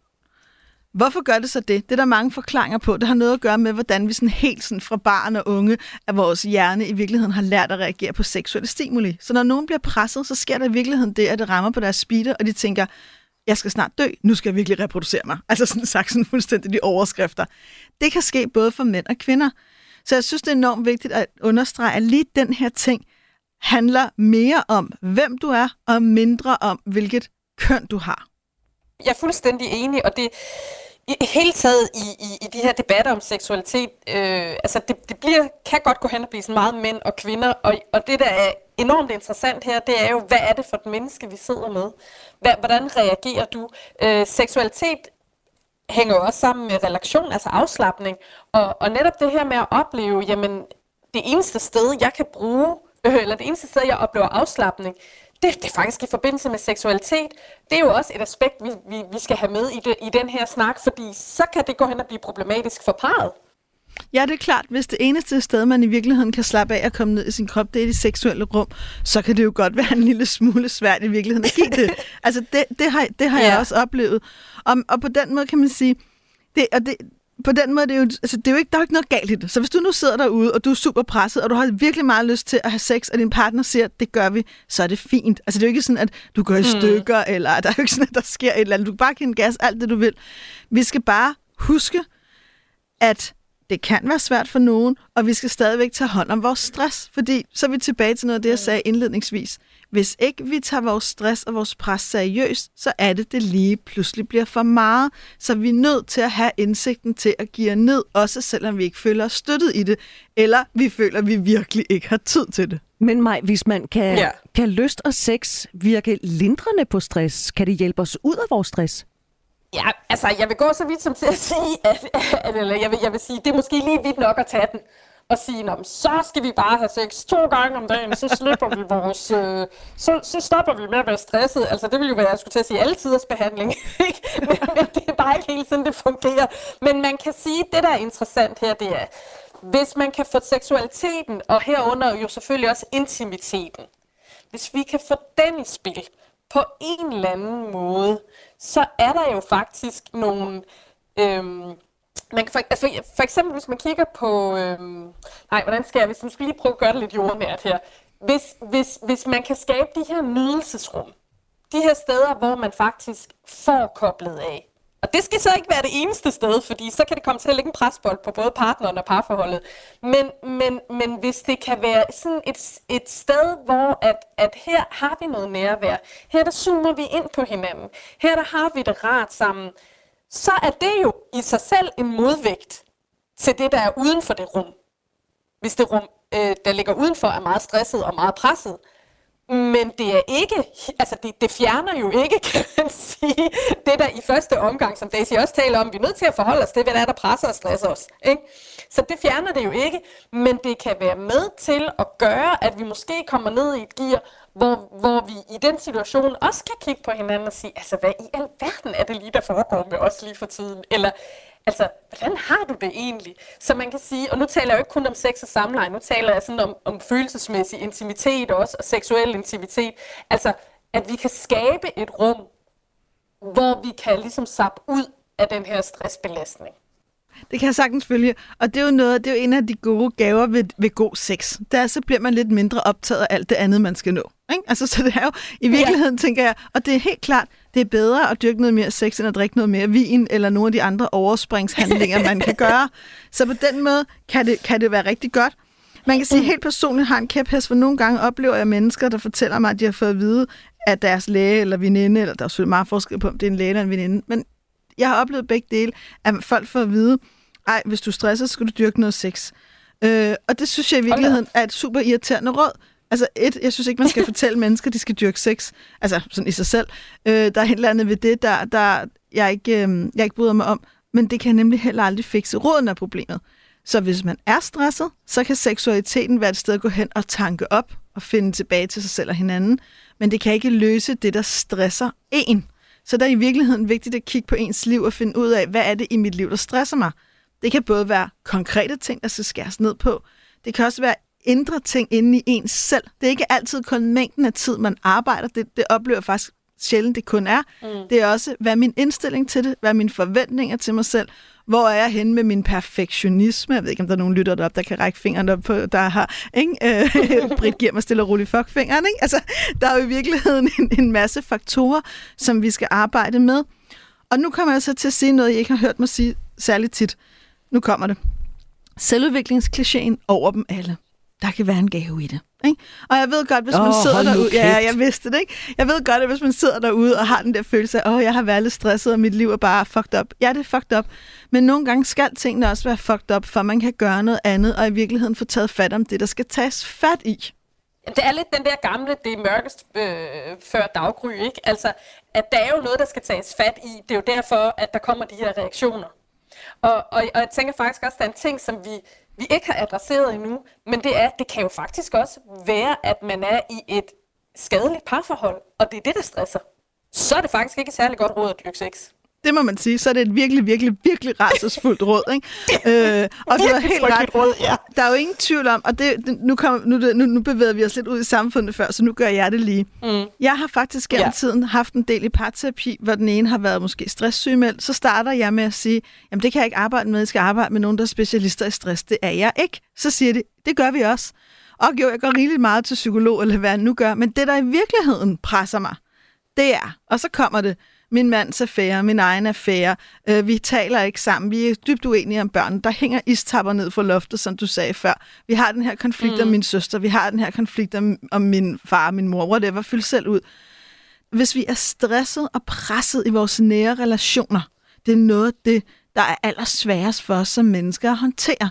Hvorfor gør det så det? Det er der mange forklaringer på. Det har noget at gøre med, hvordan vi sådan helt sådan fra barn og unge af vores hjerne i virkeligheden har lært at reagere på seksuelle stimuli. Så når nogen bliver presset, så sker der i virkeligheden det, at det rammer på deres speeder, og de tænker, jeg skal snart dø, nu skal jeg virkelig reproducere mig. Altså sådan sagt sådan fuldstændig de overskrifter. Det kan ske både for mænd og kvinder. Så jeg synes, det er enormt vigtigt at understrege, at lige den her ting handler mere om, hvem du er, og mindre om, hvilket køn du har. Jeg er fuldstændig enig, og det i hele taget i, i, i de her debatter om seksualitet, øh, altså det, det bliver, kan godt gå hen og blive sådan meget mænd og kvinder, og, og det der er enormt interessant her, det er jo, hvad er det for et menneske, vi sidder med? Hvad, hvordan reagerer du? Øh, seksualitet hænger jo også sammen med relation, altså afslappning, og, og netop det her med at opleve, jamen det eneste sted, jeg kan bruge, øh, eller det eneste sted, jeg oplever afslappning, det, det er faktisk i forbindelse med seksualitet. Det er jo også et aspekt, vi, vi, vi skal have med i, det, i den her snak, fordi så kan det gå hen og blive problematisk for parret. Ja, det er klart. Hvis det eneste sted, man i virkeligheden kan slappe af og komme ned i sin krop, det er det seksuelle rum, så kan det jo godt være en lille smule svært i virkeligheden at give det. altså, det, det har, det har ja. jeg også oplevet. Og, og på den måde kan man sige, det, og det, på den måde, det er jo, altså, det er jo ikke, der er jo ikke noget galt i det. Så hvis du nu sidder derude, og du er super presset, og du har virkelig meget lyst til at have sex, og din partner siger, det gør vi, så er det fint. Altså det er jo ikke sådan, at du går i mm. stykker, mm. eller der er jo ikke sådan, at der sker et eller andet. Du kan bare give en gas, alt det du vil. Vi skal bare huske, at det kan være svært for nogen, og vi skal stadigvæk tage hånd om vores stress, fordi så er vi tilbage til noget af det, jeg sagde indledningsvis. Hvis ikke vi tager vores stress og vores pres seriøst, så er det, det lige pludselig bliver for meget. Så vi er nødt til at have indsigten til at give ned, også selvom vi ikke føler os støttet i det, eller vi føler, at vi virkelig ikke har tid til det. Men Maj, hvis man kan, ja. kan lyst og sex virke lindrende på stress, kan det hjælpe os ud af vores stress? Ja, altså jeg vil gå så vidt som til at sige, at, at eller jeg, vil, jeg vil sige, det er måske lige vidt nok at tage den og sige, Nå, så skal vi bare have sex to gange om dagen, så slipper vi vores, øh, så, så stopper vi med at være stresset. Altså det vil jo være, jeg skulle til at sige, alle tiders behandling. men, men det er bare ikke helt sådan, det fungerer. Men man kan sige, det der er interessant her, det er, hvis man kan få seksualiteten, og herunder jo selvfølgelig også intimiteten, hvis vi kan få den i spil på en eller anden måde, så er der jo faktisk nogle... Øhm, man kan for, altså for eksempel, hvis man kigger på... Øhm, nej, hvordan skal jeg... Hvis man skal lige prøve at gøre det lidt jordnært her. Hvis, hvis, hvis man kan skabe de her nydelsesrum, de her steder, hvor man faktisk får koblet af, og det skal så ikke være det eneste sted, fordi så kan det komme til at lægge en presbold på både partneren og parforholdet. Men, men, men hvis det kan være sådan et, et sted, hvor at, at her har vi noget nærvær, her der zoomer vi ind på hinanden, her der har vi det rart sammen, så er det jo i sig selv en modvægt til det, der er uden for det rum. Hvis det rum, øh, der ligger udenfor, er meget stresset og meget presset, men det er ikke, altså det, det fjerner jo ikke, kan man sige, det der i første omgang, som Daisy også taler om, vi er nødt til at forholde os til, hvad der er, der presser og stresser os. Ikke? Så det fjerner det jo ikke, men det kan være med til at gøre, at vi måske kommer ned i et gear, hvor, hvor vi i den situation også kan kigge på hinanden og sige, altså hvad i alverden er det lige, der foregår med os lige for tiden? Eller altså, hvordan har du det egentlig? Så man kan sige, og nu taler jeg jo ikke kun om sex og samleje, nu taler jeg sådan om, om følelsesmæssig intimitet også, og seksuel intimitet. Altså, at vi kan skabe et rum, hvor vi kan ligesom sappe ud af den her stressbelastning. det kan jeg sagtens følge. Og det er jo noget, det er jo en af de gode gaver ved, ved god sex. Der så bliver man lidt mindre optaget af alt det andet, man skal nå. Ikke? Altså, så det er jo i virkeligheden, ja. tænker jeg, og det er helt klart, det er bedre at dyrke noget mere sex, end at drikke noget mere vin, eller nogle af de andre overspringshandlinger, man kan gøre. Så på den måde kan det, kan det være rigtig godt. Man kan sige, helt personligt har en kæphest, for nogle gange oplever jeg mennesker, der fortæller mig, at de har fået at vide, at deres læge eller veninde, eller der er selvfølgelig meget forskel på, om det er en læge eller en veninde, men jeg har oplevet begge dele, at folk får at vide, ej, hvis du stresser, så skal du dyrke noget sex. Øh, og det synes jeg i virkeligheden er et super irriterende råd. Altså et, jeg synes ikke, man skal fortælle mennesker, de skal dyrke sex. Altså sådan i sig selv. Øh, der er helt andet ved det, der, der jeg, ikke, øh, jeg ikke bryder mig om. Men det kan nemlig heller aldrig fikse råden af problemet. Så hvis man er stresset, så kan seksualiteten være et sted at gå hen og tanke op og finde tilbage til sig selv og hinanden. Men det kan ikke løse det, der stresser en. Så der er i virkeligheden vigtigt at kigge på ens liv og finde ud af, hvad er det i mit liv, der stresser mig. Det kan både være konkrete ting, der skal skæres ned på. Det kan også være indre ting inde i ens selv. Det er ikke altid kun mængden af tid, man arbejder. Det, det oplever faktisk sjældent, det kun er. Mm. Det er også, hvad er min indstilling til det? Hvad er mine forventninger til mig selv? Hvor er jeg henne med min perfektionisme? Jeg ved ikke, om der er nogen lytter derop, der kan række fingeren op på, der har, ikke? Øh, Britt giver mig stille og roligt fuckfingeren, ikke? Altså, der er jo i virkeligheden en, en masse faktorer, som vi skal arbejde med. Og nu kommer jeg så til at sige noget, jeg ikke har hørt mig sige særligt tit. Nu kommer det. Selvudviklingsklichéen over dem alle. Der kan være en gave i det. Ikke? Og jeg ved godt, hvis man oh, sidder derude... Ja, jeg vidste det, ikke? Jeg ved godt, at hvis man sidder derude og har den der følelse af, åh, oh, jeg har været lidt stresset, og mit liv er bare fucked up. Ja, det er fucked up. Men nogle gange skal tingene også være fucked up, for man kan gøre noget andet, og i virkeligheden få taget fat om det, der skal tages fat i. Det er lidt den der gamle, det er mørkest øh, før daggry, ikke? Altså, at der er jo noget, der skal tages fat i. Det er jo derfor, at der kommer de her reaktioner. Og, og, og jeg tænker faktisk også, at der er en ting, som vi vi ikke har adresseret endnu, men det er, det kan jo faktisk også være, at man er i et skadeligt parforhold, og det er det, der stresser. Så er det faktisk ikke særlig godt råd at dyrke sex. Det må man sige. Så er det et virkelig, virkelig, virkelig rædselsfuldt råd. Ikke? øh, og det er helt ret. Råd, ja. Der er jo ingen tvivl om, og det, nu, kom, nu, nu, nu bevæger vi os lidt ud i samfundet før, så nu gør jeg det lige. Mm. Jeg har faktisk gennem ja. tiden haft en del i parterapi, hvor den ene har været måske stresssygemeldt. Så starter jeg med at sige, jamen det kan jeg ikke arbejde med, jeg skal arbejde med nogen, der er specialister i stress. Det er jeg ikke. Så siger de, det gør vi også. Og jo, jeg går rigeligt meget til psykolog, eller hvad jeg nu gør, men det, der i virkeligheden presser mig, det er, og så kommer det, min mands affære, min egen affære. Øh, vi taler ikke sammen. Vi er dybt uenige om børn. Der hænger istapper ned for loftet, som du sagde før. Vi har den her konflikt mm. om min søster. Vi har den her konflikt om, om min far min mor. Whatever. Fyld selv ud. Hvis vi er stresset og presset i vores nære relationer, det er noget af det, der er allersværest for os som mennesker at håndtere.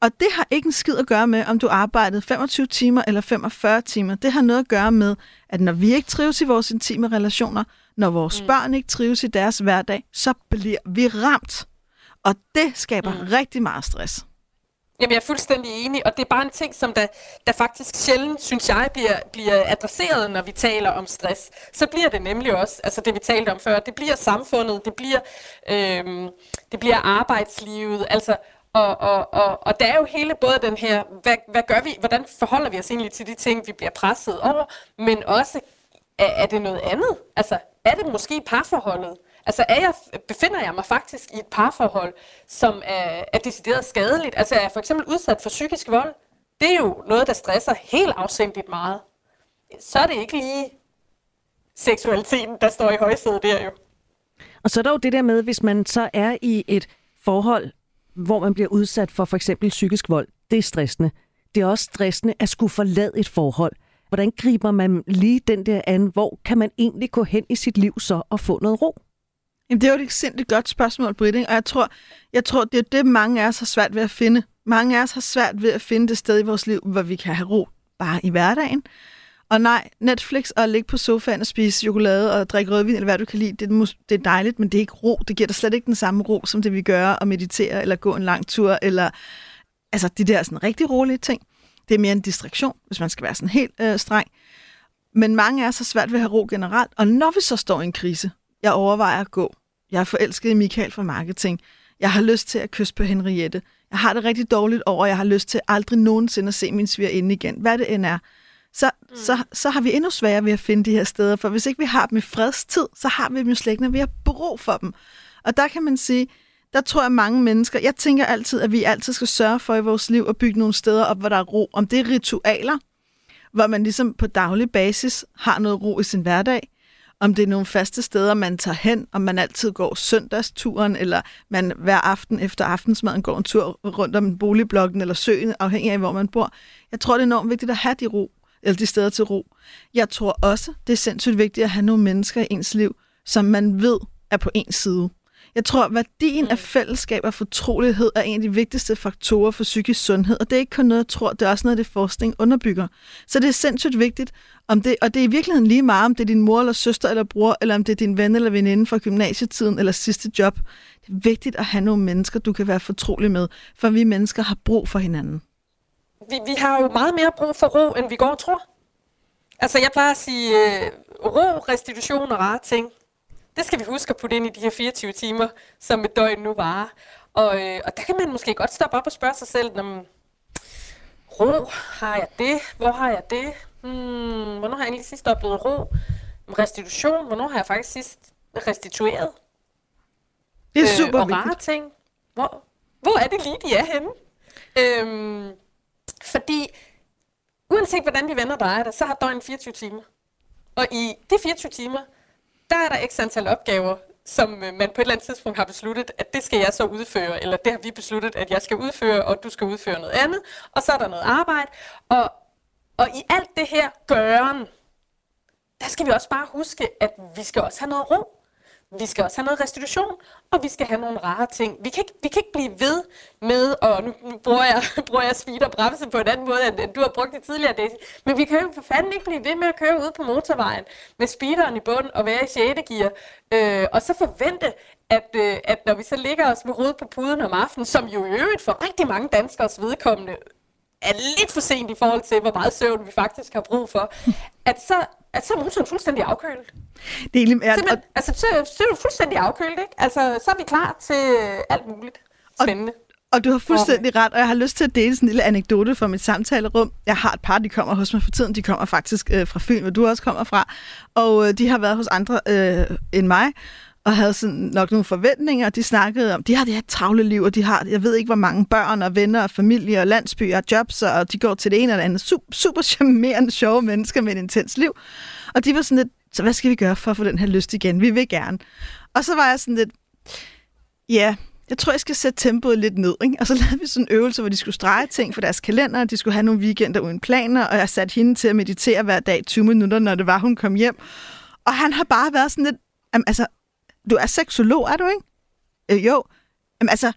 Og det har ikke en skid at gøre med, om du arbejdede 25 timer eller 45 timer. Det har noget at gøre med, at når vi ikke trives i vores intime relationer, når vores mm. børn ikke trives i deres hverdag, så bliver vi ramt. Og det skaber mm. rigtig meget stress. Jamen, jeg er fuldstændig enig, og det er bare en ting, som der, der faktisk sjældent, synes jeg, bliver, bliver adresseret, når vi taler om stress. Så bliver det nemlig også, altså det vi talte om før, det bliver samfundet, det bliver, øhm, det bliver arbejdslivet, altså og, og, og, og der er jo hele både den her, hvad, hvad gør vi, hvordan forholder vi os egentlig til de ting, vi bliver presset over, men også, er, er det noget andet? Altså, er det måske parforholdet? Altså er jeg, befinder jeg mig faktisk i et parforhold, som er, er decideret skadeligt? Altså er jeg for eksempel udsat for psykisk vold? Det er jo noget, der stresser helt afsindigt meget. Så er det ikke lige seksualiteten, der står i højsædet der jo. Og så er der jo det der med, hvis man så er i et forhold, hvor man bliver udsat for for eksempel psykisk vold, det er stressende. Det er også stressende at skulle forlade et forhold. Hvordan griber man lige den der an? Hvor kan man egentlig gå hen i sit liv så og få noget ro? Jamen, det er jo et sindssygt godt spørgsmål, Britt, og jeg tror, jeg tror, det er det, mange af os har svært ved at finde. Mange af os har svært ved at finde det sted i vores liv, hvor vi kan have ro bare i hverdagen. Og nej, Netflix og ligge på sofaen og spise chokolade og drikke rødvin, eller hvad du kan lide, det det er dejligt, men det er ikke ro. Det giver dig slet ikke den samme ro, som det vi gør at meditere, eller gå en lang tur, eller altså de der sådan rigtig rolige ting. Det er mere en distraktion, hvis man skal være sådan helt øh, streng. Men mange er så svært ved at have ro generelt, og når vi så står i en krise, jeg overvejer at gå. Jeg er forelsket i Michael fra marketing. Jeg har lyst til at kysse på Henriette. Jeg har det rigtig dårligt over, jeg har lyst til aldrig nogensinde at se min inde igen. Hvad det end er så, mm. så, så har vi endnu sværere ved at finde de her steder, for hvis ikke vi har dem i fredstid, så har vi dem jo slet ikke, når vi har brug for dem. Og der kan man sige, der tror jeg mange mennesker, jeg tænker altid, at vi altid skal sørge for i vores liv at bygge nogle steder op, hvor der er ro. Om det er ritualer, hvor man ligesom på daglig basis har noget ro i sin hverdag, om det er nogle faste steder, man tager hen, om man altid går søndagsturen, eller man hver aften efter aftensmaden går en tur rundt om boligblokken eller søen, afhængig af, hvor man bor. Jeg tror, det er enormt vigtigt at have de ro, eller de steder til ro. Jeg tror også, det er sindssygt vigtigt at have nogle mennesker i ens liv, som man ved er på ens side. Jeg tror, værdien mm. af fællesskab og fortrolighed er en af de vigtigste faktorer for psykisk sundhed, og det er ikke kun noget, jeg tror, det er også noget, det forskning underbygger. Så det er sindssygt vigtigt, om det, og det er i virkeligheden lige meget, om det er din mor eller søster eller bror, eller om det er din ven eller veninde fra gymnasietiden eller sidste job. Det er vigtigt at have nogle mennesker, du kan være fortrolig med, for vi mennesker har brug for hinanden. Vi, vi har jo meget mere brug for ro, end vi går og tror. Altså, jeg plejer at sige øh, ro, restitution og rare ting. Det skal vi huske at putte ind i de her 24 timer, som et døgn nu varer. Og, øh, og der kan man måske godt stoppe op og spørge sig selv, om ro, har jeg det? Hvor har jeg det? Hmm, hvornår har jeg egentlig sidst oplevet ro? Restitution, hvornår har jeg faktisk sidst restitueret? Det er super øh, og vigtigt. rare ting. Hvor, hvor er det lige, de er henne? Øhm, fordi uanset hvordan vi vender det, så har døgnet 24 timer. Og i de 24 timer, der er der x antal opgaver, som øh, man på et eller andet tidspunkt har besluttet, at det skal jeg så udføre, eller det har vi besluttet, at jeg skal udføre, og du skal udføre noget andet. Og så er der noget arbejde. Og, og i alt det her gøren, der skal vi også bare huske, at vi skal også have noget ro. Vi skal også have noget restitution, og vi skal have nogle rare ting. Vi kan ikke, vi kan ikke blive ved med, og nu, nu bruger, jeg, bruger jeg speed og bremse på en anden måde, end, end du har brugt det tidligere, Daisy. Men vi kan jo for fanden ikke blive ved med at køre ud på motorvejen med speederen i bunden og være i 6. gear, øh, og så forvente, at, øh, at når vi så ligger os med hovedet på puden om aftenen, som jo i øvrigt for rigtig mange danskers vedkommende er lidt for sent i forhold til, hvor meget søvn vi faktisk har brug for, at så, at så er motoren fuldstændig afkølet. Det er ja, og, altså, så, så er du fuldstændig afkølet, ikke? Altså, så er vi klar til øh, alt muligt spændende. og du har fuldstændig ret, og jeg har lyst til at dele sådan en lille anekdote fra mit samtalerum. Jeg har et par, de kommer hos mig for tiden. De kommer faktisk øh, fra Fyn, hvor du også kommer fra. Og øh, de har været hos andre øh, end mig og havde sådan nok nogle forventninger. De snakkede om, de har det her travle liv, og de har, jeg ved ikke, hvor mange børn og venner og familie og landsbyer og jobs, og de går til det ene eller andet. Super, super charmerende, sjove mennesker med et intens liv. Og de var sådan lidt, så hvad skal vi gøre for at få den her lyst igen? Vi vil gerne. Og så var jeg sådan lidt, ja, jeg tror, jeg skal sætte tempoet lidt ned. Ikke? Og så lavede vi sådan en øvelse, hvor de skulle strege ting for deres kalender, de skulle have nogle weekender uden planer, og jeg satte hende til at meditere hver dag 20 minutter, når det var, hun kom hjem. Og han har bare været sådan lidt, jamen, altså, du er seksolog, er du ikke? Øh, jo. Jamen, altså,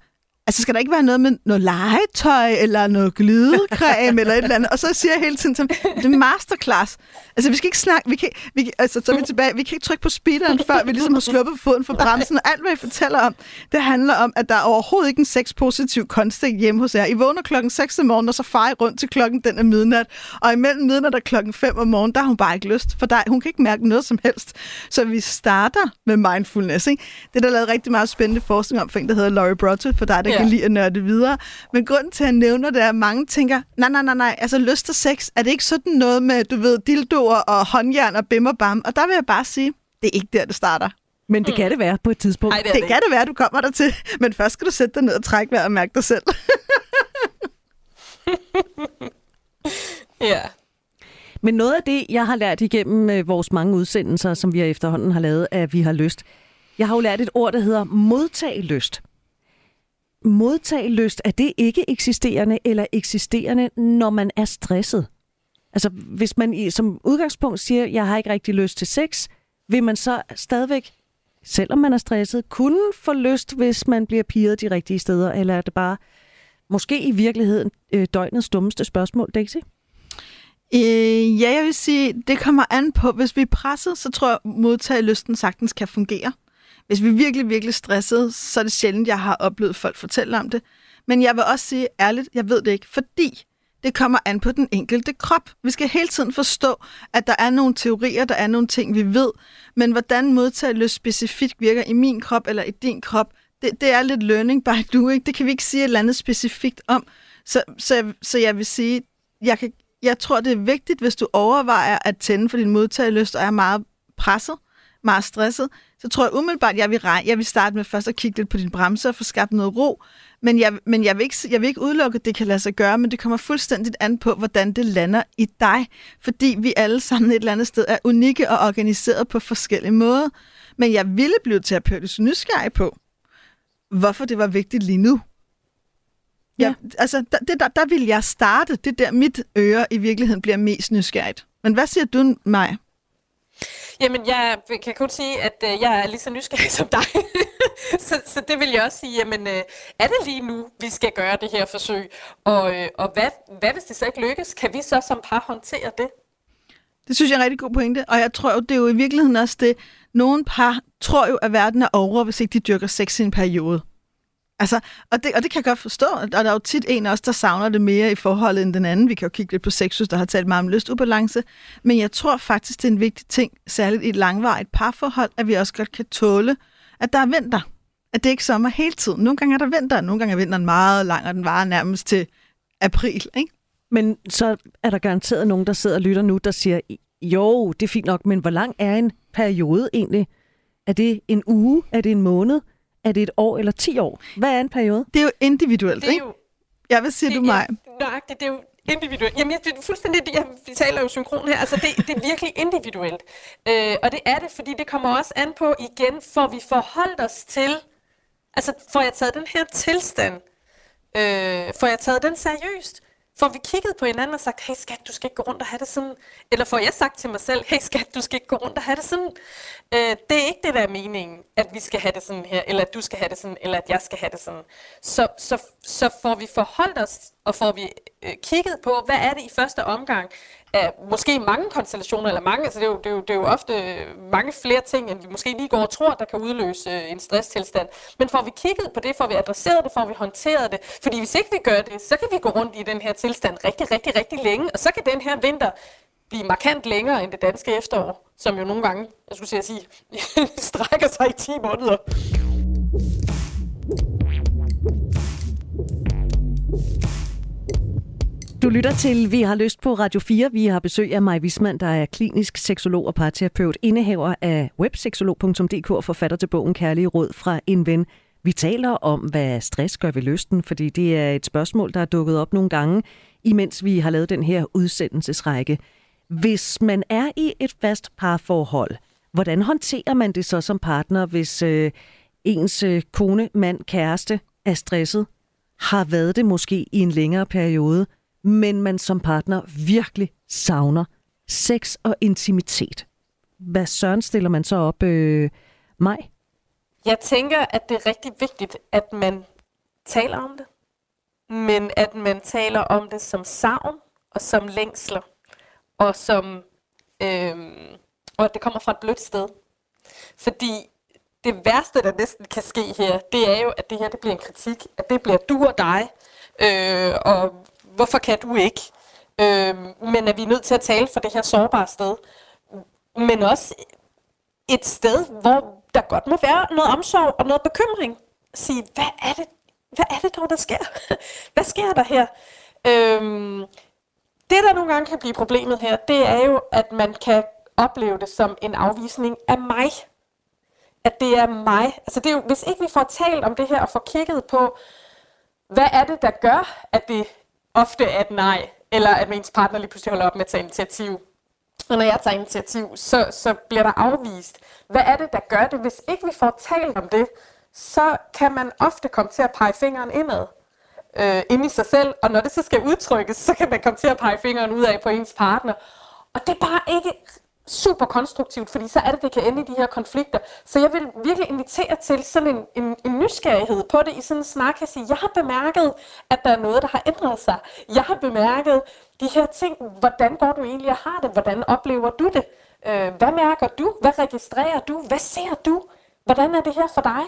altså, skal der ikke være noget med noget legetøj, eller noget glidecreme, eller et eller andet? Og så siger jeg hele tiden til ham, det er masterclass. Altså, vi skal ikke snakke, vi kan, vi, kan- altså, så er vi tilbage, vi kan ikke trykke på speederen, før vi ligesom har sluppet foden fra bremsen, og alt, hvad I fortæller om, det handler om, at der er overhovedet ikke en sexpositiv kontekst hjemme hos jer. I vågner klokken 6 om morgenen, og så farer I rundt til klokken den er midnat, og imellem midnat og klokken 5 om morgenen, der har hun bare ikke lyst, for der, hun kan ikke mærke noget som helst. Så vi starter med mindfulness, ikke? Det er der lavet rigtig meget spændende forskning om, for en, der hedder Laurie Brotto, for dig, der kan lide at nørde videre. Men grunden til, at jeg nævner det, er, at mange tænker, nej, nej, nej, nej, altså lyst og sex, er det ikke sådan noget med, du ved, dildoer og håndjern og bim og bam? Og der vil jeg bare sige, det er ikke der, det starter. Men det kan det være på et tidspunkt. Ej, det Det det. kan det være, du kommer der til, men først skal du sætte dig ned og trække vejret og mærke dig selv. Ja. Men noget af det, jeg har lært igennem øh, vores mange udsendelser, som vi efterhånden har lavet, at vi har lyst. Jeg har jo lært et ord, der hedder modtagelyst. Modtagelyst, er det ikke eksisterende eller eksisterende, når man er stresset? Altså, hvis man i, som udgangspunkt siger, jeg har ikke rigtig lyst til sex, vil man så stadigvæk, selvom man er stresset, kunne få lyst, hvis man bliver piret de rigtige steder, eller er det bare måske i virkeligheden øh, døgnets dummeste spørgsmål, Daisy? Øh, ja, jeg vil sige, det kommer an på, hvis vi er presset, så tror jeg, at modtagelysten sagtens kan fungere. Hvis vi er virkelig, virkelig stressede, så er det sjældent, jeg har oplevet folk fortælle om det. Men jeg vil også sige ærligt, jeg ved det ikke, fordi det kommer an på den enkelte krop. Vi skal hele tiden forstå, at der er nogle teorier, der er nogle ting, vi ved, men hvordan modtagelyst specifikt virker i min krop eller i din krop, det, det er lidt learning by doing. Det kan vi ikke sige et eller andet specifikt om. Så, så, jeg, så jeg vil sige, jeg, kan, jeg tror, det er vigtigt, hvis du overvejer at tænde for din modtagelyst og er meget presset, meget stresset, så tror jeg umiddelbart, jeg vil, jeg vil starte med først at kigge lidt på din bremser og få skabt noget ro. Men, jeg, men jeg, vil ikke, jeg vil ikke udelukke, at det kan lade sig gøre, men det kommer fuldstændigt an på, hvordan det lander i dig. Fordi vi alle sammen et eller andet sted er unikke og organiseret på forskellige måder. Men jeg ville blive terapeutisk nysgerrig på, hvorfor det var vigtigt lige nu. Ja. ja altså, der, det, der, der vil jeg starte. Det der mit øre i virkeligheden bliver mest nysgerrigt. Men hvad siger du, mig? Jamen, jeg kan kun sige, at øh, jeg er lige så nysgerrig som dig. så, så det vil jeg også sige, jamen, øh, er det lige nu, vi skal gøre det her forsøg? Og, øh, og hvad, hvad hvis det så ikke lykkes? Kan vi så som par håndtere det? Det synes jeg er en rigtig god pointe, og jeg tror jo, det er jo i virkeligheden også det, nogle par tror jo, at verden er over, hvis ikke de dyrker sex i en periode. Altså, og, det, og det kan jeg godt forstå, og der er jo tit en af os, der savner det mere i forholdet end den anden. Vi kan jo kigge lidt på sexus, der har talt meget om lystubalance. Men jeg tror faktisk, det er en vigtig ting, særligt i et langvarigt parforhold, at vi også godt kan tåle, at der er vinter. At det ikke sommer hele tiden. Nogle gange er der vinter, og nogle gange er vinteren meget lang, og den varer nærmest til april. Ikke? Men så er der garanteret nogen, der sidder og lytter nu, der siger, jo, det er fint nok, men hvor lang er en periode egentlig? Er det en uge? Er det en måned? Er det et år eller ti år? Hvad er en periode? Det er jo individuelt, det er jo, ikke? Ja, hvad siger det du mig? Nøjagtigt, det er jo individuelt. Jamen, det er fuldstændig, jeg, vi taler jo synkron her, altså det, det er virkelig individuelt. Øh, og det er det, fordi det kommer også an på igen, for vi forholdt os til, altså får jeg taget den her tilstand, øh, får jeg taget den seriøst? Får vi kigget på hinanden og sagt, hey skat, du skal ikke gå rundt og have det sådan? Eller får jeg sagt til mig selv, hey skat, du skal ikke gå rundt og have det sådan? Øh, det er ikke det, der er meningen, at vi skal have det sådan her, eller at du skal have det sådan, eller at jeg skal have det sådan. Så, så, så får vi forholdt os, og får vi øh, kigget på, hvad er det i første omgang, af måske mange konstellationer, eller mange, altså det er, jo, det, er jo, det er jo ofte øh, mange flere ting, end vi måske lige går og tror, der kan udløse øh, en stresstilstand. Men får vi kigget på det, får vi adresseret det, får vi håndteret det. Fordi hvis ikke vi gør det, så kan vi gå rundt i den her tilstand rigtig, rigtig, rigtig længe, og så kan den her vinter blive markant længere end det danske efterår, som jo nogle gange, jeg skulle sige, strækker sig i 10 måneder. Du lytter til Vi har lyst på Radio 4. Vi har besøg af Maj Wisman, der er klinisk seksolog og parterapeut, indehaver af webseksolog.dk og forfatter til bogen Kærlige Råd fra en ven. Vi taler om, hvad stress gør ved lysten, fordi det er et spørgsmål, der er dukket op nogle gange, imens vi har lavet den her udsendelsesrække. Hvis man er i et fast parforhold, hvordan håndterer man det så som partner, hvis øh, ens øh, kone, mand, kæreste er stresset, har været det måske i en længere periode – men man som partner virkelig savner sex og intimitet. Hvad søren stiller man så op øh, mig? Jeg tænker, at det er rigtig vigtigt, at man taler om det, men at man taler om det som savn og som længsler, og som øh, og at det kommer fra et blødt sted. Fordi det værste, der næsten kan ske her, det er jo, at det her det bliver en kritik, at det bliver du og dig, øh, og hvorfor kan du ikke? Øh, men at vi er nødt til at tale for det her sårbare sted. Men også et sted, hvor der godt må være noget omsorg og noget bekymring. Sige, hvad er det, hvad er det dog, der sker? hvad sker der her? Øhm, det, der nogle gange kan blive problemet her, det er jo, at man kan opleve det som en afvisning af mig. At det er mig. Altså det er jo, hvis ikke vi får talt om det her og får kigget på, hvad er det, der gør, at det ofte at nej, eller at ens partner lige pludselig holder op med at tage initiativ. Og når jeg tager initiativ, så, så bliver der afvist. Hvad er det, der gør det? Hvis ikke vi får talt om det, så kan man ofte komme til at pege fingeren indad øh, ind i sig selv, og når det så skal udtrykkes, så kan man komme til at pege fingeren ud af på ens partner. Og det er bare ikke super konstruktivt, fordi så er det, det kan ende i de her konflikter. Så jeg vil virkelig invitere til sådan en, en, en nysgerrighed på det i sådan en snak. Jeg sige, jeg har bemærket, at der er noget, der har ændret sig. Jeg har bemærket de her ting. Hvordan går du egentlig og har det? Hvordan oplever du det? Øh, hvad mærker du? Hvad registrerer du? Hvad ser du? Hvordan er det her for dig?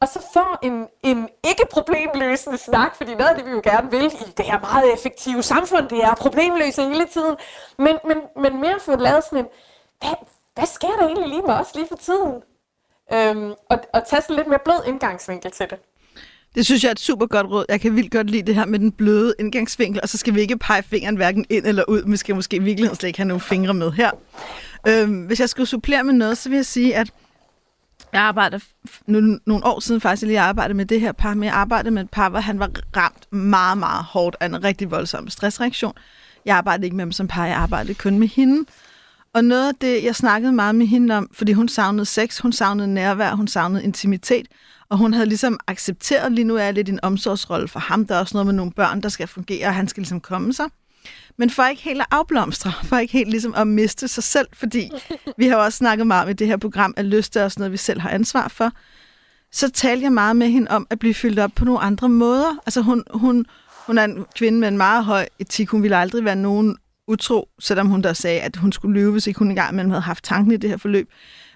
Og så får en, en ikke-problemløsende snak, fordi noget af det, vi jo gerne vil i det her meget effektive samfund, det er problemløse hele tiden, men, men, men mere få lavet sådan en, hvad, hvad sker der egentlig lige med os lige for tiden? Øhm, og, og tage sådan lidt mere blød indgangsvinkel til det. Det synes jeg er et super godt råd. Jeg kan vildt godt lide det her med den bløde indgangsvinkel, og så skal vi ikke pege fingeren hverken ind eller ud. Vi skal måske i virkeligheden slet ikke have nogle fingre med her. Øhm, hvis jeg skulle supplere med noget, så vil jeg sige, at jeg arbejdede nu, nogle år siden faktisk lige arbejdede med det her par, men jeg arbejdede med et par, hvor han var ramt meget, meget hårdt af en rigtig voldsom stressreaktion. Jeg arbejdede ikke med ham som par, jeg arbejdede kun med hende. Og noget af det, jeg snakkede meget med hende om, fordi hun savnede sex, hun savnede nærvær, hun savnede intimitet, og hun havde ligesom accepteret, lige nu er jeg lidt en omsorgsrolle for ham, der er også noget med nogle børn, der skal fungere, og han skal ligesom komme sig. Men for ikke helt at afblomstre, for ikke helt ligesom at miste sig selv, fordi vi har også snakket meget i det her program, at lyst er også noget, vi selv har ansvar for, så talte jeg meget med hende om at blive fyldt op på nogle andre måder. Altså hun, hun, hun er en kvinde med en meget høj etik. Hun ville aldrig være nogen utro, selvom hun der sagde, at hun skulle lyve, hvis ikke hun engang havde haft tanken i det her forløb.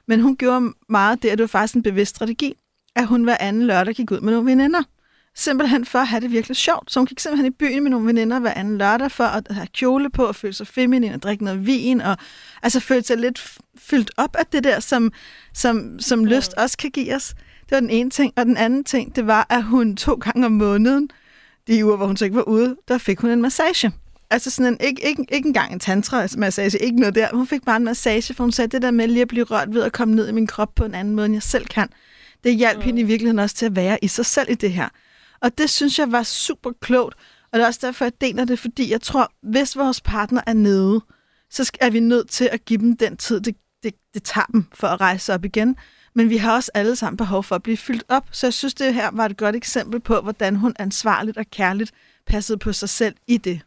Men hun gjorde meget det, at det var faktisk en bevidst strategi, at hun hver anden lørdag gik ud med nogle veninder. Simpelthen for at have det virkelig sjovt. Så hun gik simpelthen i byen med nogle veninder hver anden lørdag for at have kjole på og føle sig feminin og drikke noget vin og altså føle sig lidt fyldt op af det der, som, som, som lyst også kan give os. Det var den ene ting. Og den anden ting, det var, at hun to gange om måneden, de uger, hvor hun så ikke var ude, der fik hun en massage. Altså sådan en, ikke, ikke, ikke engang en tantra-massage, ikke noget der. Hun fik bare en massage, for hun sagde, det der med lige at blive rørt ved at komme ned i min krop på en anden måde, end jeg selv kan. Det hjalp mm. hende i virkeligheden også til at være i sig selv i det her. Og det synes jeg var super klogt. Og det er også derfor, jeg deler det, fordi jeg tror, hvis vores partner er nede, så er vi nødt til at give dem den tid, det, det, det tager dem for at rejse op igen. Men vi har også alle sammen behov for at blive fyldt op. Så jeg synes, det her var et godt eksempel på, hvordan hun ansvarligt og kærligt passede på sig selv i det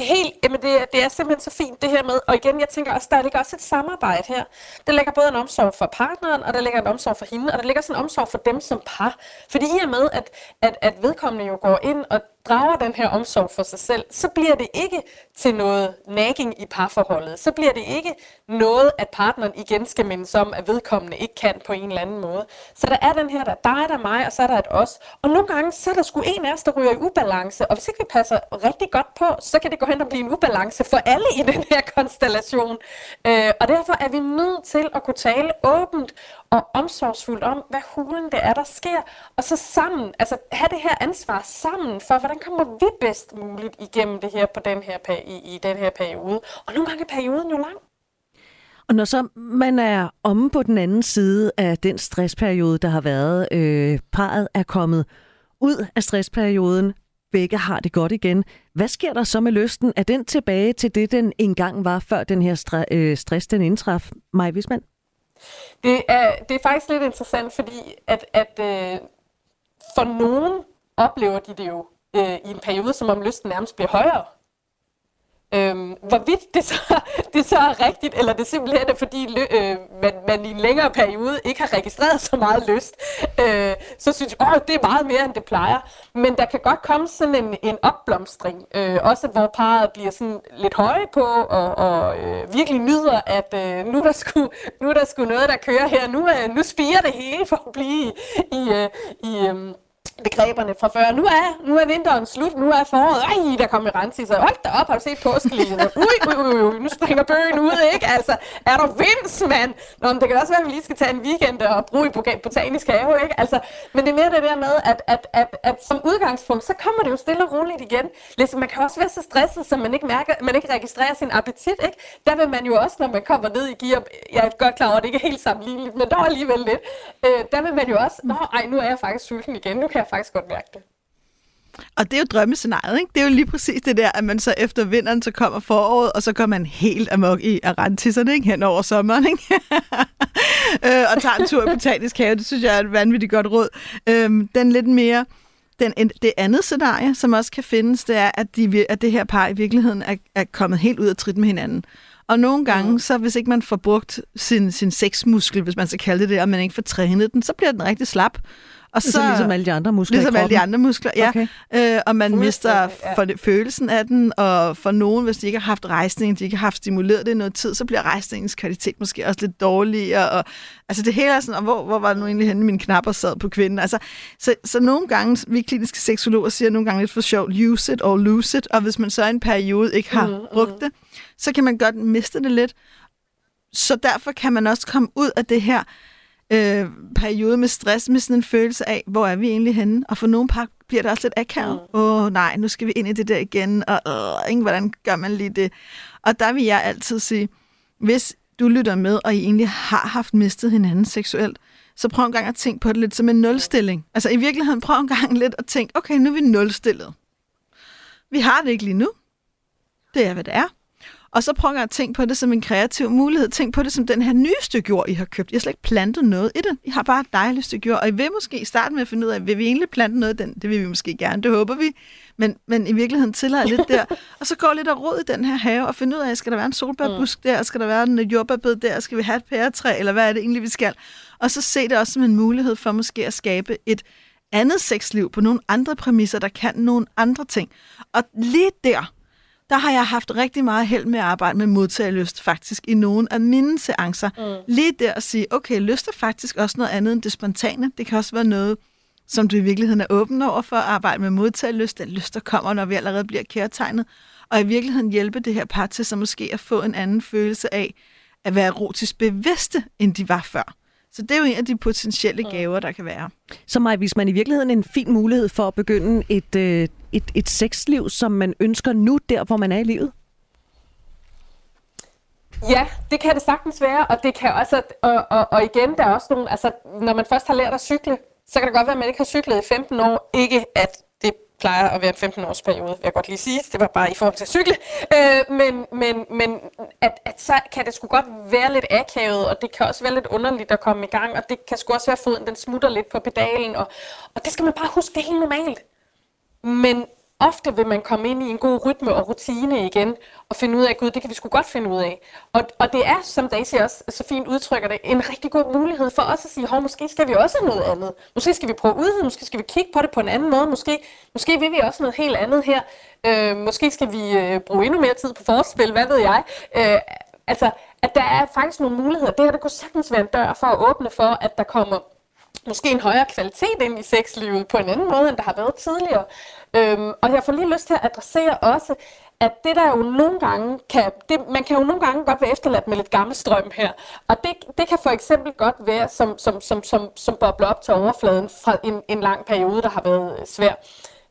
helt, jamen det, det er simpelthen så fint det her med, og igen, jeg tænker også, der ligger også et samarbejde her. Der ligger både en omsorg for partneren, og der ligger en omsorg for hende, og der ligger sådan en omsorg for dem som par. Fordi i og med, at, at, at vedkommende jo går ind og drager den her omsorg for sig selv, så bliver det ikke til noget nagging i parforholdet. Så bliver det ikke noget, at partneren igen skal mindes om, at vedkommende ikke kan på en eller anden måde. Så der er den her, der dig, der er mig, og så er der et os. Og nogle gange, så er der sgu en af os, der ryger i ubalance. Og hvis ikke vi passer rigtig godt på, så kan det gå hen og blive en ubalance for alle i den her konstellation. Øh, og derfor er vi nødt til at kunne tale åbent og omsorgsfuldt om, hvad hulen det er, der sker. Og så sammen, altså have det her ansvar sammen for, hvordan kommer vi bedst muligt igennem det her på den her, i, i den her periode. Og nogle gange er perioden jo lang. Og når så man er omme på den anden side af den stressperiode, der har været, øh, parret er kommet ud af stressperioden, begge har det godt igen. Hvad sker der så med lysten? Er den tilbage til det, den engang var, før den her stre- øh, stress den indtraf? Maj Wisman? Det er, det er faktisk lidt interessant, fordi at, at øh, for nogen oplever de det jo øh, i en periode, som om lysten nærmest bliver højere. Øhm, hvorvidt det så, det så er rigtigt, eller det simpelthen er fordi øh, man, man i en længere periode ikke har registreret så meget lyst, øh, så synes jeg, at det er meget mere end det plejer. Men der kan godt komme sådan en, en opblomstring, øh, også hvor parret bliver sådan lidt høje på, og, og øh, virkelig nyder, at øh, nu, er der sgu, nu er der sgu noget, der kører her. Nu, øh, nu spiger det hele for at blive i, øh, i øh, begreberne fra før. Nu er, nu er vinteren slut, nu er foråret. Ej, der kommer Ranti, så hold da op, har du set påskelinjen? Ui, ui, ui, ui, nu springer bøgen ud, ikke? Altså, er der vinds, mand? Nå, men det kan også være, at vi lige skal tage en weekend og bruge i botanisk have, ikke? Altså, men det er mere det der med, at, at, at, at som udgangspunkt, så kommer det jo stille og roligt igen. Ligesom, man kan også være så stresset, så man ikke, mærker, man ikke registrerer sin appetit, ikke? Der vil man jo også, når man kommer ned i gear, jeg er godt klar over, at det ikke er helt sammenligneligt, men der er alligevel lidt, øh, der vil man jo også, nå, ej, nu er jeg faktisk sulten igen, nu kan jeg faktisk godt mærke det. Og det er jo drømmescenariet, ikke? Det er jo lige præcis det der, at man så efter vinteren, så kommer foråret, og så går man helt amok i arantisserne, ikke? Hen over sommeren, ikke? øh, og tager en tur i botanisk have. Det synes jeg er et vanvittigt godt råd. Øhm, den lidt mere... Den, det andet scenarie, som også kan findes, det er, at, de, at det her par i virkeligheden er, er kommet helt ud af trit med hinanden. Og nogle gange, mm. så hvis ikke man får brugt sin, sin sexmuskel, hvis man skal kalde det det, og man ikke får trænet den, så bliver den rigtig slap. Og så, ligesom alle de andre muskler Ligesom alle de andre muskler, ja. Okay. Øh, og man mister for det, følelsen af den, og for nogen, hvis de ikke har haft rejsning, de ikke har haft stimuleret det i noget tid, så bliver rejsningens kvalitet måske også lidt dårligere. Og, altså det hele er sådan, og hvor, hvor var det nu egentlig henne, mine knapper sad på kvinden? Altså, så, så nogle gange, vi kliniske seksologer siger nogle gange lidt for sjovt, use it or lose it, og hvis man så i en periode ikke har mm, brugt mm. det, så kan man godt miste det lidt. Så derfor kan man også komme ud af det her øh, periode med stress, med sådan en følelse af, hvor er vi egentlig henne? Og for nogle par bliver det også lidt akavet. Mm. Åh mm. oh, nej, nu skal vi ind i det der igen, og øh, ikke, hvordan gør man lige det? Og der vil jeg altid sige, hvis du lytter med, og I egentlig har haft mistet hinanden seksuelt, så prøv en gang at tænke på det lidt som en nulstilling. Altså i virkeligheden, prøv en gang lidt at tænke, okay, nu er vi nulstillet. Vi har det ikke lige nu. Det er, hvad det er. Og så prøv at tænke på det som en kreativ mulighed. Tænk på det som den her nye stykke jord, I har købt. I har slet ikke plantet noget i det. I har bare et dejligt stykke jord. Og I vil måske starte med at finde ud af, vil vi egentlig plante noget i den? Det vil vi måske gerne, det håber vi. Men, men i virkeligheden tillader lidt der. Og så går lidt af råd i den her have og finde ud af, skal der være en solbærbusk mm. der? Skal der være en jordbærbed der? Skal vi have et pæretræ? Eller hvad er det egentlig, vi skal? Og så se det også som en mulighed for måske at skabe et andet sexliv på nogle andre præmisser, der kan nogle andre ting. Og lige der, der har jeg haft rigtig meget held med at arbejde med modtagerlyst faktisk i nogle af mine seancer. Mm. Lige der at sige, okay, lyst er faktisk også noget andet end det spontane. Det kan også være noget, som du i virkeligheden er åben over for at arbejde med modtagerlyst. Den lyst, der kommer, når vi allerede bliver kærtegnet. Og i virkeligheden hjælpe det her par til så måske at få en anden følelse af at være erotisk bevidste, end de var før. Så det er jo en af de potentielle gaver, der kan være. Så Maja, hvis man i virkeligheden en fin mulighed for at begynde et, øh, et, et sexliv, som man ønsker nu, der hvor man er i livet? Ja, det kan det sagtens være, og det kan også, og, og, og igen, der er også nogle, altså når man først har lært at cykle, så kan det godt være, at man ikke har cyklet i 15 år. Ikke at plejer at være en 15-års periode, vil jeg godt lige sige. Det var bare i forhold til at cykle. Øh, men men, men at, at så kan det sgu godt være lidt akavet, og det kan også være lidt underligt at komme i gang, og det kan sgu også være, at foden den smutter lidt på pedalen, og, og det skal man bare huske, det er helt normalt. Men ofte vil man komme ind i en god rytme og rutine igen, og finde ud af, gud, det kan vi sgu godt finde ud af. Og, og det er, som Daisy også øh, så fint udtrykker det, en rigtig god mulighed for os at sige, hov, måske skal vi også noget andet. Måske skal vi prøve udvide, måske skal vi kigge på det på en anden måde, måske, måske vil vi også noget helt andet her. Øh, måske skal vi øh, bruge endnu mere tid på forspil, hvad ved jeg. Øh, altså, at der er faktisk nogle muligheder. Det her, det kunne sagtens være en dør for at åbne for, at der kommer måske en højere kvalitet ind i sexlivet på en anden måde, end der har været tidligere. Øhm, og jeg får lige lyst til at adressere også, at det der jo nogle gange kan, det, man kan jo nogle gange godt være efterladt med lidt gammel strøm her. Og det, det kan for eksempel godt være, som, som, som, som, som bobler op til overfladen fra en, en lang periode, der har været svær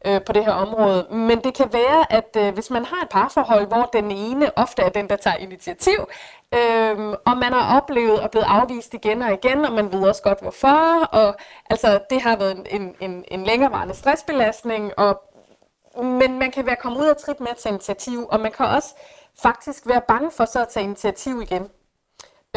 øh, på det her område. Men det kan være, at øh, hvis man har et parforhold, hvor den ene ofte er den, der tager initiativ, øh, og man har oplevet at blive afvist igen og igen, og man ved også godt hvorfor, og altså det har været en, en, en længerevarende stressbelastning, og men man kan være kommet ud af trit med at tage initiativ, og man kan også faktisk være bange for så at tage initiativ igen.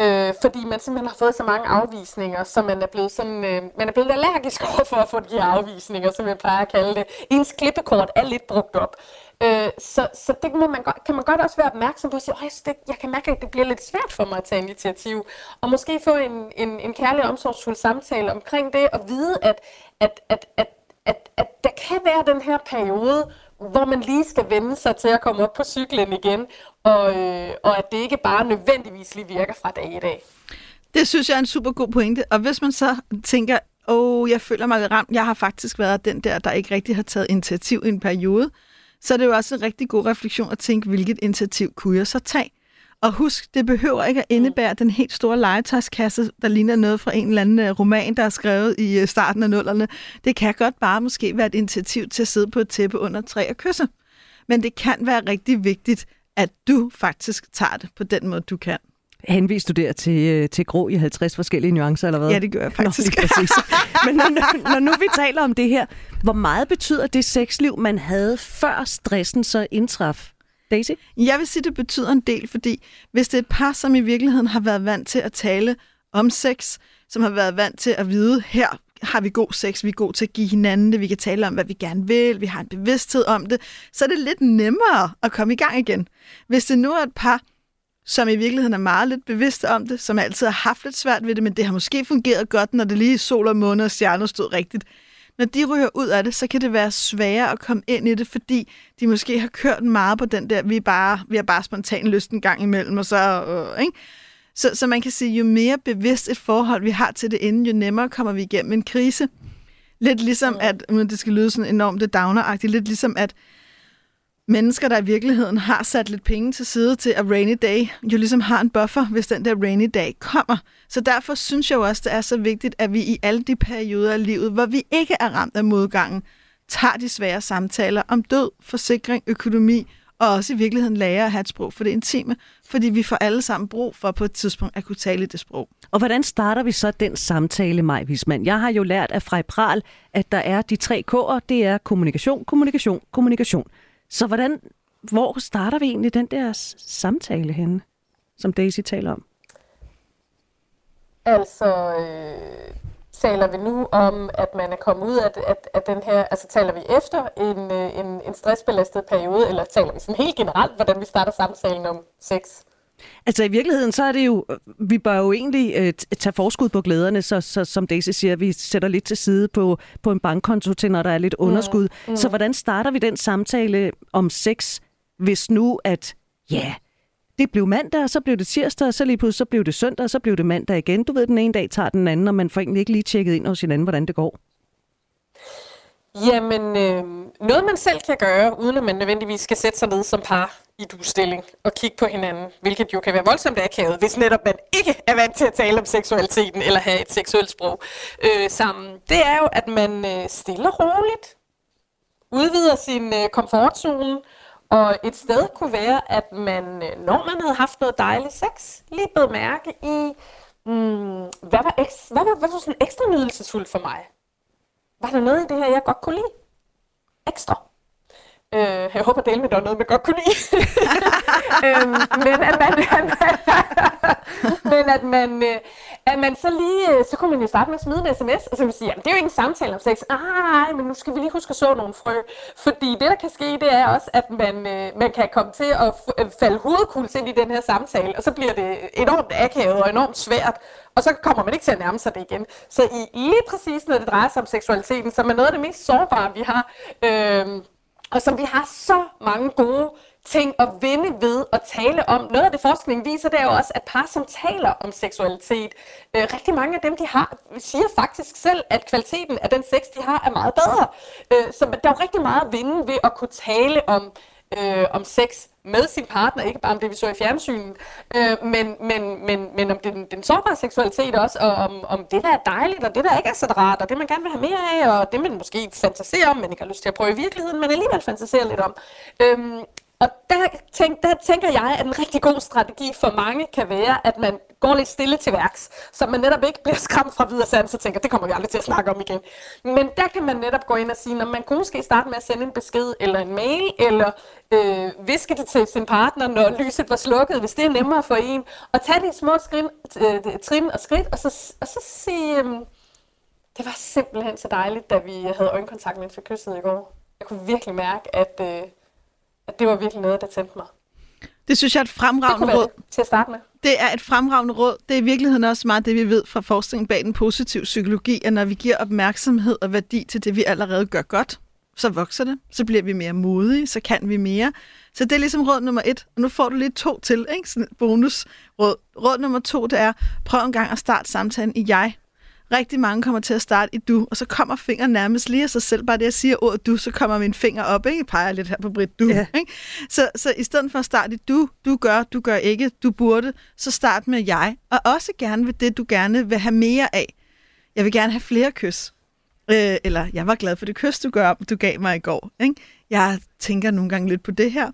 Øh, fordi man simpelthen har fået så mange afvisninger, så man er blevet, sådan, øh, man er blevet allergisk over for at få de her afvisninger, som jeg plejer at kalde det. Ens klippekort er lidt brugt op. Øh, så så det må man godt, kan man godt også være opmærksom på at sige, det, jeg kan mærke, at det bliver lidt svært for mig at tage initiativ. Og måske få en, en, en kærlig omsorgsfuld samtale omkring det, og vide, at, at, at, at at, at der kan være den her periode, hvor man lige skal vende sig til at komme op på cyklen igen, og, øh, og at det ikke bare nødvendigvis lige virker fra dag i dag. Det synes jeg er en super god pointe. Og hvis man så tænker, åh, oh, jeg føler mig ramt, jeg har faktisk været den der, der ikke rigtig har taget initiativ i en periode, så er det jo også en rigtig god refleksion at tænke, hvilket initiativ kunne jeg så tage? Og husk, det behøver ikke at indebære den helt store legetøjskasse, der ligner noget fra en eller anden øh, roman, der er skrevet i øh, starten af nullerne. Det kan godt bare måske være et initiativ til at sidde på et tæppe under træ og kysse. Men det kan være rigtig vigtigt, at du faktisk tager det på den måde, du kan. Henviste du der til, øh, til grå i 50 forskellige nuancer, eller hvad? Ja, det gør jeg faktisk. Nå, præcis. Men når, når, når nu vi taler om det her, hvor meget betyder det sexliv, man havde før stressen så indtraf? Daisy? Jeg vil sige, det betyder en del, fordi hvis det er et par, som i virkeligheden har været vant til at tale om sex, som har været vant til at vide, her har vi god sex, vi er gode til at give hinanden det, vi kan tale om, hvad vi gerne vil, vi har en bevidsthed om det, så er det lidt nemmere at komme i gang igen. Hvis det nu er et par, som i virkeligheden er meget lidt bevidste om det, som altid har haft lidt svært ved det, men det har måske fungeret godt, når det lige sol og måne og stjerner stod rigtigt, når de ryger ud af det, så kan det være sværere at komme ind i det, fordi de måske har kørt meget på den der, vi bare, vi er bare spontan lyst en gang imellem, og så, øh, ikke? Så, så man kan sige, jo mere bevidst et forhold vi har til det inden, jo nemmere kommer vi igennem en krise. Lidt ligesom at, uden det skal lyde sådan enormt downeragtigt, lidt ligesom at, mennesker, der i virkeligheden har sat lidt penge til side til, at rainy day jo ligesom har en buffer, hvis den der rainy day kommer. Så derfor synes jeg jo også, det er så vigtigt, at vi i alle de perioder af livet, hvor vi ikke er ramt af modgangen, tager de svære samtaler om død, forsikring, økonomi, og også i virkeligheden lærer at have et sprog for det intime, fordi vi får alle sammen brug for på et tidspunkt at kunne tale det sprog. Og hvordan starter vi så den samtale, Maj Wisman? Jeg har jo lært af Frej Pral, at der er de tre K'er, det er kommunikation, kommunikation, kommunikation. Så hvordan, hvor starter vi egentlig den der samtale henne, som Daisy taler om? Altså, øh, taler vi nu om, at man er kommet ud af, af, af den her, altså taler vi efter en, øh, en, en stressbelastet periode, eller taler vi sådan helt generelt, hvordan vi starter samtalen om sex? Altså i virkeligheden, så er det jo, vi bør jo egentlig øh, tage forskud på glæderne, så, så som Daisy siger, vi sætter lidt til side på, på en bankkonto til, når der er lidt underskud. Mm, mm. Så hvordan starter vi den samtale om sex, hvis nu at, ja, yeah, det blev mandag, og så blev det tirsdag, og så lige pludselig så blev det søndag, og så blev det mandag igen. Du ved, den ene dag tager den anden, og man får egentlig ikke lige tjekket ind hos hinanden, hvordan det går. Jamen, øh, noget man selv kan gøre, uden at man nødvendigvis skal sætte sig ned som par i du-stilling og kigge på hinanden, hvilket jo kan være voldsomt akavet, hvis netop man ikke er vant til at tale om seksualiteten eller have et seksuelt sprog øh, sammen. Det er jo, at man øh, stille og roligt udvider sin øh, komfortzone, og et sted kunne være, at man, øh, når man havde haft noget dejligt sex, lige blev mærke i, mm, hvad, var eks, hvad, var, hvad var sådan ekstra nydelsesfuldt for mig? Var der noget i det her, jeg godt kunne lide? Ekstra. Øh, jeg håber, at med, der noget, man godt kunne lide. øhm, men at man, men at man, øh, at man så lige, øh, så kunne man jo starte med at smide en sms, og så vil sige, jamen det er jo ikke en samtale om sex. Nej, men nu skal vi lige huske at så nogle frø. Fordi det, der kan ske, det er også, at man, øh, man kan komme til at øh, falde hovedkuls ind i den her samtale, og så bliver det enormt akavet og enormt svært, og så kommer man ikke til at nærme sig det igen. Så i lige præcis, når det drejer sig om seksualiteten, som er noget af det mest sårbare, vi har, øh, og som vi har så mange gode ting at vinde ved at tale om. Noget af det forskning viser, det er jo også, at par, som taler om seksualitet, øh, rigtig mange af dem, de har, siger faktisk selv, at kvaliteten af den sex, de har, er meget bedre. Øh, så der er jo rigtig meget at vinde ved at kunne tale om øh, om sex med sin partner, ikke bare om det, vi så i fjernsynet, øh, men, men, men, men om den, den sårbare seksualitet også, og om, om det, der er dejligt, og det, der ikke er så rart, og det, man gerne vil have mere af, og det, man måske fantaserer om, men ikke har lyst til at prøve i virkeligheden, men alligevel fantaserer lidt om. Øh, og der, tænk, der tænker jeg, at en rigtig god strategi for mange kan være, at man går lidt stille til værks, så man netop ikke bliver skræmt fra videre sand, så tænker, det kommer vi aldrig til at snakke om igen. Men der kan man netop gå ind og sige, at man kunne måske starte med at sende en besked eller en mail, eller øh, viske det til sin partner, når lyset var slukket, hvis det er nemmere for en, og tage de små skridt, øh, trin og skridt, og så, og så sige, øh, det var simpelthen så dejligt, da vi havde øjenkontakt, mens vi kyssede i går. Jeg kunne virkelig mærke, at... Øh, at det var virkelig noget, der tændte mig. Det synes jeg er et fremragende råd. Til at starte med. Det er et fremragende råd. Det er i virkeligheden også meget det, vi ved fra forskningen bag den positive psykologi, at når vi giver opmærksomhed og værdi til det, vi allerede gør godt, så vokser det, så bliver vi mere modige, så kan vi mere. Så det er ligesom råd nummer et. Og nu får du lige to til, ikke? Sådan bonusråd. Råd nummer to, det er, prøv en gang at starte samtalen i jeg. Rigtig mange kommer til at starte i du, og så kommer fingeren nærmest lige af sig selv. Bare det, jeg siger ordet du, så kommer min finger op. Ikke? Jeg peger lidt her på Britt, du. Ja. Ikke? Så, så i stedet for at starte i du, du gør, du gør ikke, du burde, så start med jeg. Og også gerne ved det, du gerne vil have mere af. Jeg vil gerne have flere kys. Øh, eller jeg var glad for det kys, du, gør, du gav mig i går. Ikke? Jeg tænker nogle gange lidt på det her.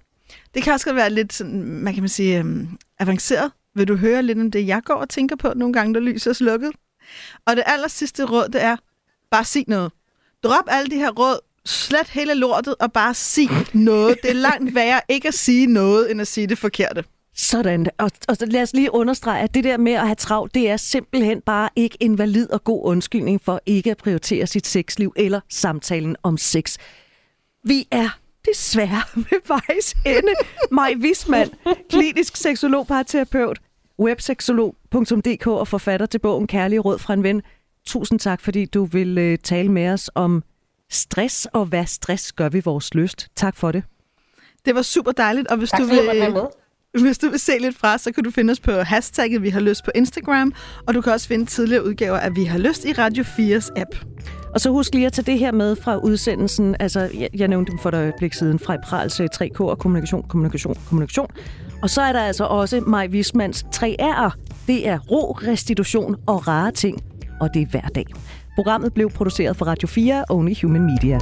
Det kan også være lidt sådan, man kan man sige, øhm, avanceret. Vil du høre lidt om det, jeg går og tænker på nogle gange, der lyser slukket? Og det aller sidste råd, det er, bare sig noget. Drop alle de her råd, slet hele lortet og bare sig noget. Det er langt værre ikke at sige noget, end at sige det forkerte. Sådan. Og, og lad os lige understrege, at det der med at have travlt, det er simpelthen bare ikke en valid og god undskyldning for ikke at prioritere sit sexliv eller samtalen om sex. Vi er desværre ved vejs ende. Maj Wisman, klinisk seksolog, parterapeut, webseksolog.dk og forfatter til bogen Kærlige Råd fra en ven. Tusind tak, fordi du vil øh, tale med os om stress og hvad stress gør ved vores lyst. Tak for det. Det var super dejligt, og hvis tak, du vil... Hvis du vil se lidt fra, så kan du finde os på hashtagget Vi har lyst på Instagram, og du kan også finde tidligere udgaver af Vi har lyst i Radio 4's app. Og så husk lige at tage det her med fra udsendelsen. Altså, jeg, jeg nævnte dem for et øjeblik siden fra Prals 3K og kommunikation, kommunikation, kommunikation. Og så er der altså også Maj Wismans 3 R'er. Det er ro, restitution og rare ting. Og det er hver dag. Programmet blev produceret for Radio 4 og Only Human Media.